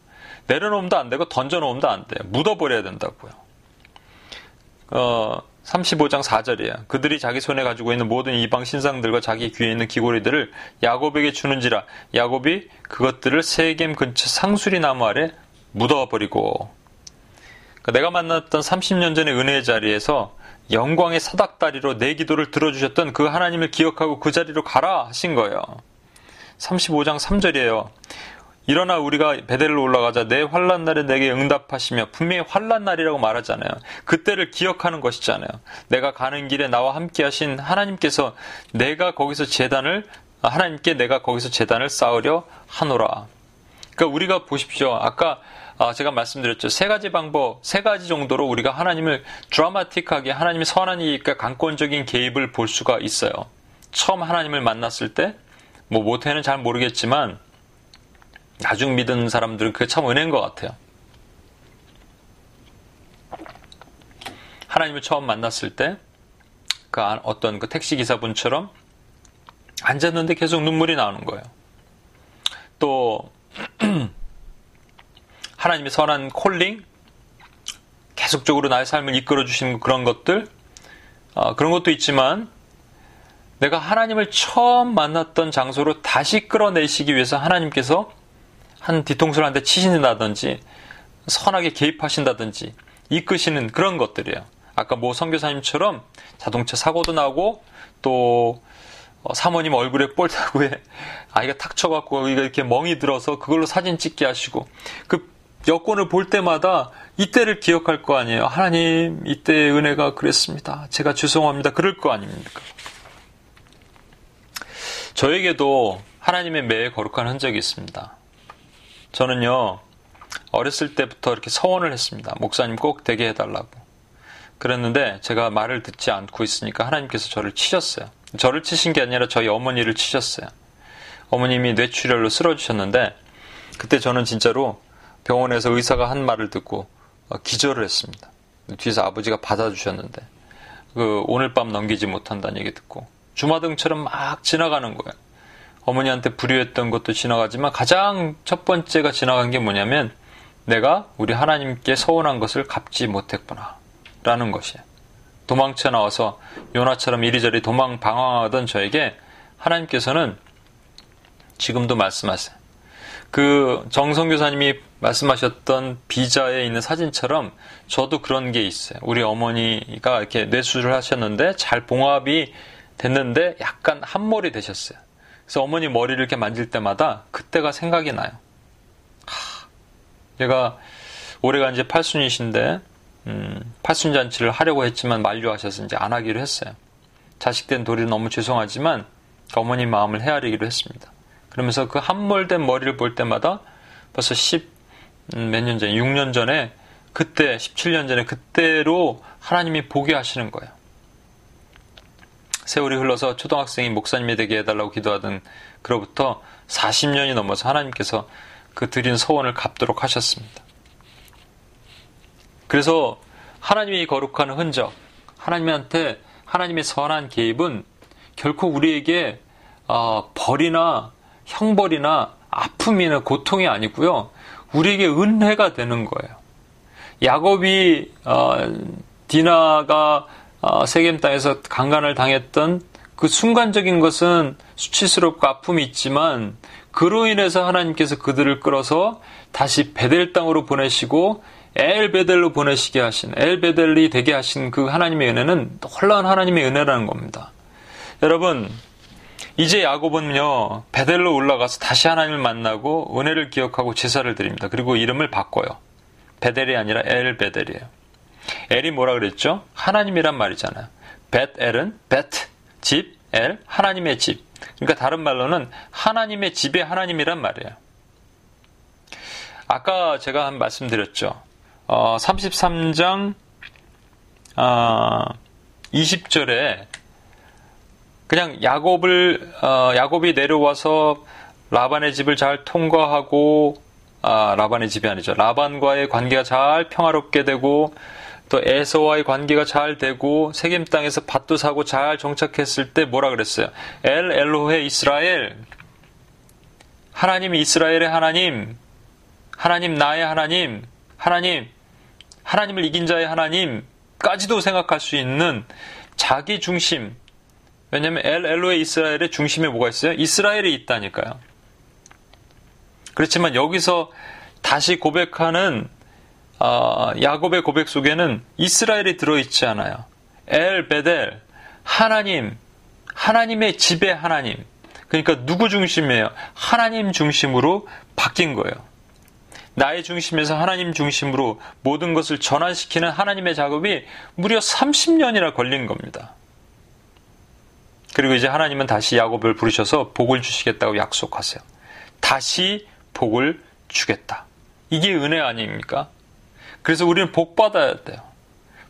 내려놓으면도 안 되고 던져놓으면도 안 돼요. 묻어버려야 된다고요. 어, 35장 4절이에요. 그들이 자기 손에 가지고 있는 모든 이방 신상들과 자기 귀에 있는 귀고리들을 야곱에게 주는지라 야곱이 그것들을 세겜 근처 상수리 나무 아래 묻어버리고 그러니까 내가 만났던 30년 전의 은혜의 자리에서 영광의 사닥다리로 내 기도를 들어주셨던 그 하나님을 기억하고 그 자리로 가라 하신 거예요. 35장 3절이에요. 일어나 우리가 베델로 올라가자 내 환란 날에 내게 응답하시며 분명히 환란 날이라고 말하잖아요. 그때를 기억하는 것이잖아요. 내가 가는 길에 나와 함께 하신 하나님께서 내가 거기서 재단을 하나님께 내가 거기서 재단을 쌓으려 하노라. 그러니까 우리가 보십시오. 아까 아, 제가 말씀드렸죠. 세 가지 방법, 세 가지 정도로 우리가 하나님을 드라마틱하게 하나님의 선한 이익과 강권적인 개입을 볼 수가 있어요. 처음 하나님을 만났을 때, 뭐 모태는 잘 모르겠지만 나중 믿은 사람들은 그게 참 은혜인 것 같아요. 하나님을 처음 만났을 때, 그 어떤 그 택시 기사분처럼 앉았는데 계속 눈물이 나오는 거예요. 또 [clears throat] 하나님의 선한 콜링, 계속적으로 나의 삶을 이끌어 주시는 그런 것들, 어, 그런 것도 있지만 내가 하나님을 처음 만났던 장소로 다시 끌어내시기 위해서 하나님께서 한 뒤통수를 한 대 치신다든지 선하게 개입하신다든지 이끄시는 그런 것들이에요. 아까 뭐 선교사님처럼 자동차 사고도 나고 또 어, 사모님 얼굴에 볼타구에 [laughs] 아이가 탁 쳐갖고 이렇게 멍이 들어서 그걸로 사진 찍게 하시고 그 여권을 볼 때마다 이때를 기억할 거 아니에요. 하나님, 이때의 은혜가 그랬습니다. 제가 죄송합니다. 그럴 거 아닙니까? 저에게도 하나님의 매에 거룩한 흔적이 있습니다. 저는요, 어렸을 때부터 이렇게 서원을 했습니다. 목사님 꼭 되게 해달라고. 그랬는데 제가 말을 듣지 않고 있으니까 하나님께서 저를 치셨어요. 저를 치신 게 아니라 저희 어머니를 치셨어요. 어머님이 뇌출혈로 쓰러지셨는데 그때 저는 진짜로 병원에서 의사가 한 말을 듣고 어, 기절을 했습니다. 뒤에서 아버지가 받아주셨는데 그 오늘 밤 넘기지 못한다는 얘기 듣고 주마등처럼 막 지나가는 거예요. 어머니한테 불효했던 것도 지나가지만 가장 첫 번째가 지나간 게 뭐냐면 내가 우리 하나님께 서운한 것을 갚지 못했구나 라는 것이에요. 도망쳐 나와서 요나처럼 이리저리 도망 방황하던 저에게 하나님께서는 지금도 말씀하세요. 그 정성 교사님이 말씀하셨던 비자에 있는 사진처럼 저도 그런 게 있어요. 우리 어머니가 이렇게 뇌수술을 하셨는데 잘 봉합이 됐는데 약간 한몰이 되셨어요. 그래서 어머니 머리를 이렇게 만질 때마다 그때가 생각이 나요. 하, 제가 올해가 이제 팔순이신데 음, 팔순 잔치를 하려고 했지만 만류하셔서 이제 안 하기로 했어요. 자식된 도리 너무 죄송하지만 어머니 마음을 헤아리기로 했습니다. 그러면서 그 함몰된 머리를 볼 때마다 벌써 10 몇 년 전에 6년 전에 그때 17년 전에 그때로 하나님이 보게 하시는 거예요. 세월이 흘러서 초등학생이 목사님이 되게 해달라고 기도하던 그로부터 40년이 넘어서 하나님께서 그 드린 소원을 갚도록 하셨습니다. 그래서 하나님이 거룩한 흔적, 하나님한테 하나님의 선한 개입은 결코 우리에게 어, 벌이나 형벌이나 아픔이나 고통이 아니고요. 우리에게 은혜가 되는 거예요. 야곱이 어, 디나가 어, 세겜 땅에서 강간을 당했던 그 순간적인 것은 수치스럽고 아픔이 있지만 그로 인해서 하나님께서 그들을 끌어서 다시 베델 땅으로 보내시고 엘 베델로 보내시게 하신 엘 베델이 되게 하신 그 하나님의 은혜는 놀라운 하나님의 은혜라는 겁니다. 여러분 이제 야곱은요, 베델로 올라가서 다시 하나님을 만나고 은혜를 기억하고 제사를 드립니다. 그리고 이름을 바꿔요. 베델이 아니라 엘 베델이에요. 엘이 뭐라 그랬죠? 하나님이란 말이잖아요. 벳 엘은 벳, 집, 엘, 하나님의 집. 그러니까 다른 말로는 하나님의 집의 하나님이란 말이에요. 아까 제가 한 말씀드렸죠. 어, 33장 어, 20절에 그냥 야곱을 어, 야곱이 내려와서 라반의 집을 잘 통과하고 아, 라반의 집이 아니죠. 라반과의 관계가 잘 평화롭게 되고 또 에서와의 관계가 잘 되고 세겜 땅에서 밭도 사고 잘 정착했을 때 뭐라 그랬어요? 엘 엘로헤 이스라엘 하나님 이스라엘의 하나님 하나님 나의 하나님 하나님 하나님을 이긴 자의 하나님 까지도 생각할 수 있는 자기 중심. 왜냐하면 엘 엘로의 이스라엘의 중심에 뭐가 있어요? 이스라엘이 있다니까요. 그렇지만 여기서 다시 고백하는 어, 야곱의 고백 속에는 이스라엘이 들어있지 않아요. 엘 베델 하나님 하나님의 집의 하나님 그러니까 누구 중심이에요? 하나님 중심으로 바뀐 거예요. 나의 중심에서 하나님 중심으로 모든 것을 전환시키는 하나님의 작업이 무려 30년이나 걸린 겁니다. 그리고 이제 하나님은 다시 야곱을 부르셔서 복을 주시겠다고 약속하세요. 다시 복을 주겠다. 이게 은혜 아닙니까? 그래서 우리는 복 받아야 돼요.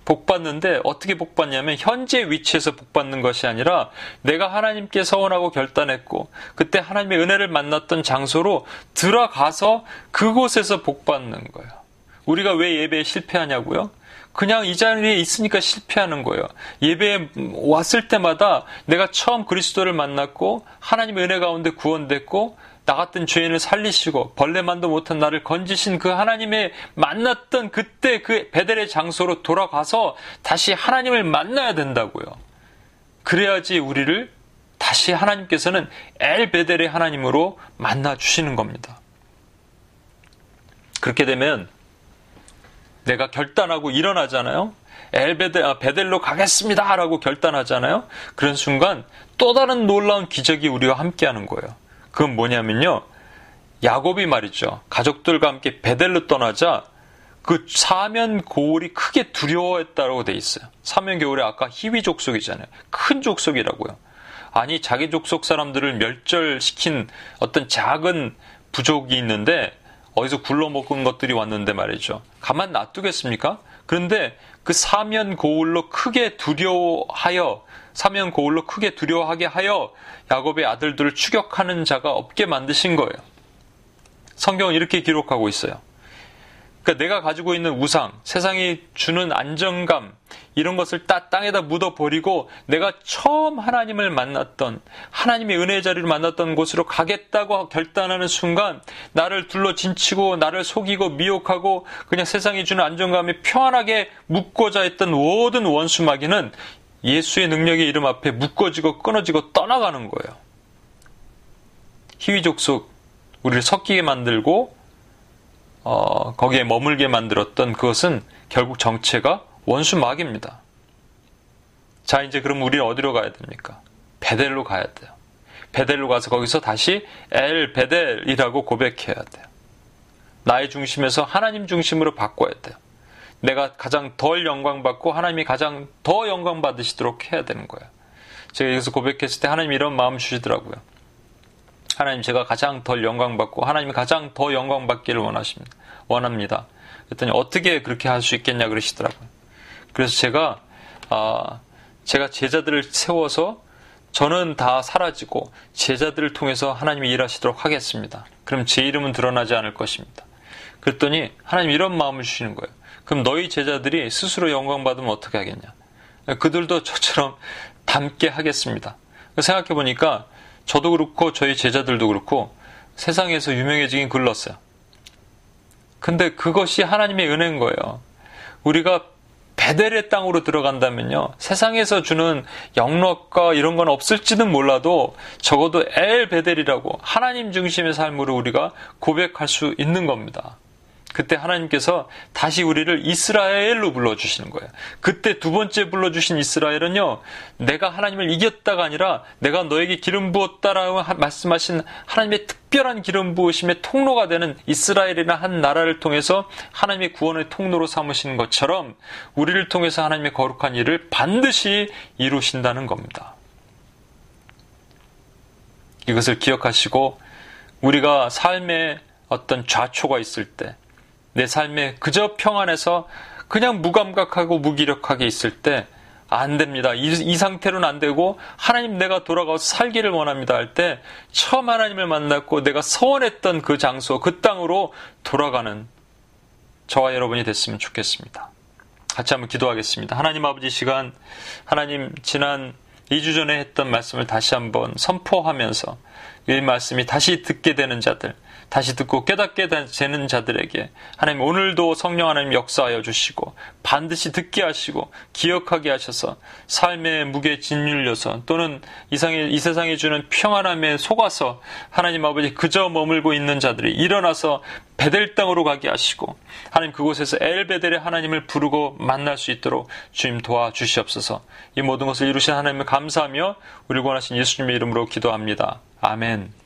복 받는데 어떻게 복 받냐면 현재 위치에서 복 받는 것이 아니라 내가 하나님께 서원하고 결단했고 그때 하나님의 은혜를 만났던 장소로 들어가서 그곳에서 복 받는 거예요. 우리가 왜 예배에 실패하냐고요? 그냥 이 자리에 있으니까 실패하는 거예요. 예배에 왔을 때마다 내가 처음 그리스도를 만났고 하나님의 은혜 가운데 구원됐고 나 같은 죄인을 살리시고 벌레만도 못한 나를 건지신 그 하나님의 만났던 그때 그 베델의 장소로 돌아가서 다시 하나님을 만나야 된다고요. 그래야지 우리를 다시 하나님께서는 엘 베델의 하나님으로 만나 주시는 겁니다. 그렇게 되면 내가 결단하고 일어나잖아요. 엘베델, 아, 베델로 가겠습니다라고 결단하잖아요. 그런 순간 또 다른 놀라운 기적이 우리와 함께하는 거예요. 그건 뭐냐면요. 야곱이 말이죠. 가족들과 함께 베델로 떠나자 그 사면 고울이 크게 두려워했다고 돼 있어요. 사면 고울이 아까 희위 족속이잖아요. 큰 족속이라고요. 아니 자기 족속 사람들을 멸절시킨 어떤 작은 부족이 있는데 어디서 굴러먹은 것들이 왔는데 말이죠. 가만 놔두겠습니까? 그런데 그 사면 고울로 크게 두려워하여 사면 고울로 크게 두려워하게 하여 야곱의 아들들을 추격하는 자가 없게 만드신 거예요. 성경은 이렇게 기록하고 있어요. 그러니까 내가 가지고 있는 우상, 세상이 주는 안정감, 이런 것을 따, 땅에다 묻어버리고 내가 처음 하나님을 만났던, 하나님의 은혜의 자리를 만났던 곳으로 가겠다고 결단하는 순간 나를 둘러 진치고 나를 속이고 미혹하고 그냥 세상이 주는 안정감에 평안하게 묶고자 했던 모든 원수마귀는 예수의 능력의 이름 앞에 묶어지고 끊어지고 떠나가는 거예요. 희위족속 우리를 섞이게 만들고 어, 거기에 머물게 만들었던 그것은 결국 정체가 원수 마귀입니다. 자 이제 그럼 우리는 어디로 가야 됩니까? 베델로 가야 돼요. 베델로 가서 거기서 다시 엘 베델이라고 고백해야 돼요. 나의 중심에서 하나님 중심으로 바꿔야 돼요. 내가 가장 덜 영광받고 하나님이 가장 더 영광받으시도록 해야 되는 거예요. 제가 여기서 고백했을 때 하나님이 이런 마음 주시더라고요. 하나님 제가 가장 덜 영광받고 하나님이 가장 더 영광받기를 원하십니다. 원합니다. 그랬더니 어떻게 그렇게 할 수 있겠냐 그러시더라고요. 그래서 제가 아, 제가 제자들을 세워서 저는 다 사라지고 제자들을 통해서 하나님이 일하시도록 하겠습니다. 그럼 제 이름은 드러나지 않을 것입니다. 그랬더니 하나님 이런 마음을 주시는 거예요. 그럼 너희 제자들이 스스로 영광 받으면 어떻게 하겠냐? 그들도 저처럼 닮게 하겠습니다. 생각해 보니까 저도 그렇고 저희 제자들도 그렇고 세상에서 유명해지긴 글렀어요. 근데 그것이 하나님의 은혜인 거예요. 우리가 베델의 땅으로 들어간다면요. 세상에서 주는 영락과 이런 건 없을지는 몰라도 적어도 엘 베델이라고 하나님 중심의 삶으로 우리가 고백할 수 있는 겁니다. 그때 하나님께서 다시 우리를 이스라엘로 불러주시는 거예요. 그때 두 번째 불러주신 이스라엘은요, 내가 하나님을 이겼다가 아니라 내가 너에게 기름 부었다라고 말씀하신 하나님의 특별한 기름 부으심의 통로가 되는 이스라엘이나 한 나라를 통해서 하나님의 구원의 통로로 삼으시는 것처럼 우리를 통해서 하나님의 거룩한 일을 반드시 이루신다는 겁니다. 이것을 기억하시고 우리가 삶에 어떤 좌초가 있을 때 내 삶에 그저 평안해서 그냥 무감각하고 무기력하게 있을 때 안 됩니다. 이, 이, 상태로는 안 되고 하나님 내가 돌아가서 살기를 원합니다 할 때 처음 하나님을 만났고 내가 서원했던 그 장소 그 땅으로 돌아가는 저와 여러분이 됐으면 좋겠습니다. 같이 한번 기도하겠습니다. 하나님 아버지 시간 하나님 지난 2주 전에 했던 말씀을 다시 한번 선포하면서 이 말씀이 다시 듣게 되는 자들, 다시 듣고 깨닫게 되는 자들에게 하나님 오늘도 성령 하나님 역사하여 주시고 반드시 듣게 하시고 기억하게 하셔서 삶의 무게 짓눌려서 또는 이상의, 이 세상에 주는 평안함에 속아서 하나님 아버지 그저 머물고 있는 자들이 일어나서 베델 땅으로 가게 하시고 하나님 그곳에서 엘베델의 하나님을 부르고 만날 수 있도록 주님 도와주시옵소서 이 모든 것을 이루신 하나님을 감사하며 우리 원하신 예수님의 이름으로 기도합니다. 아멘.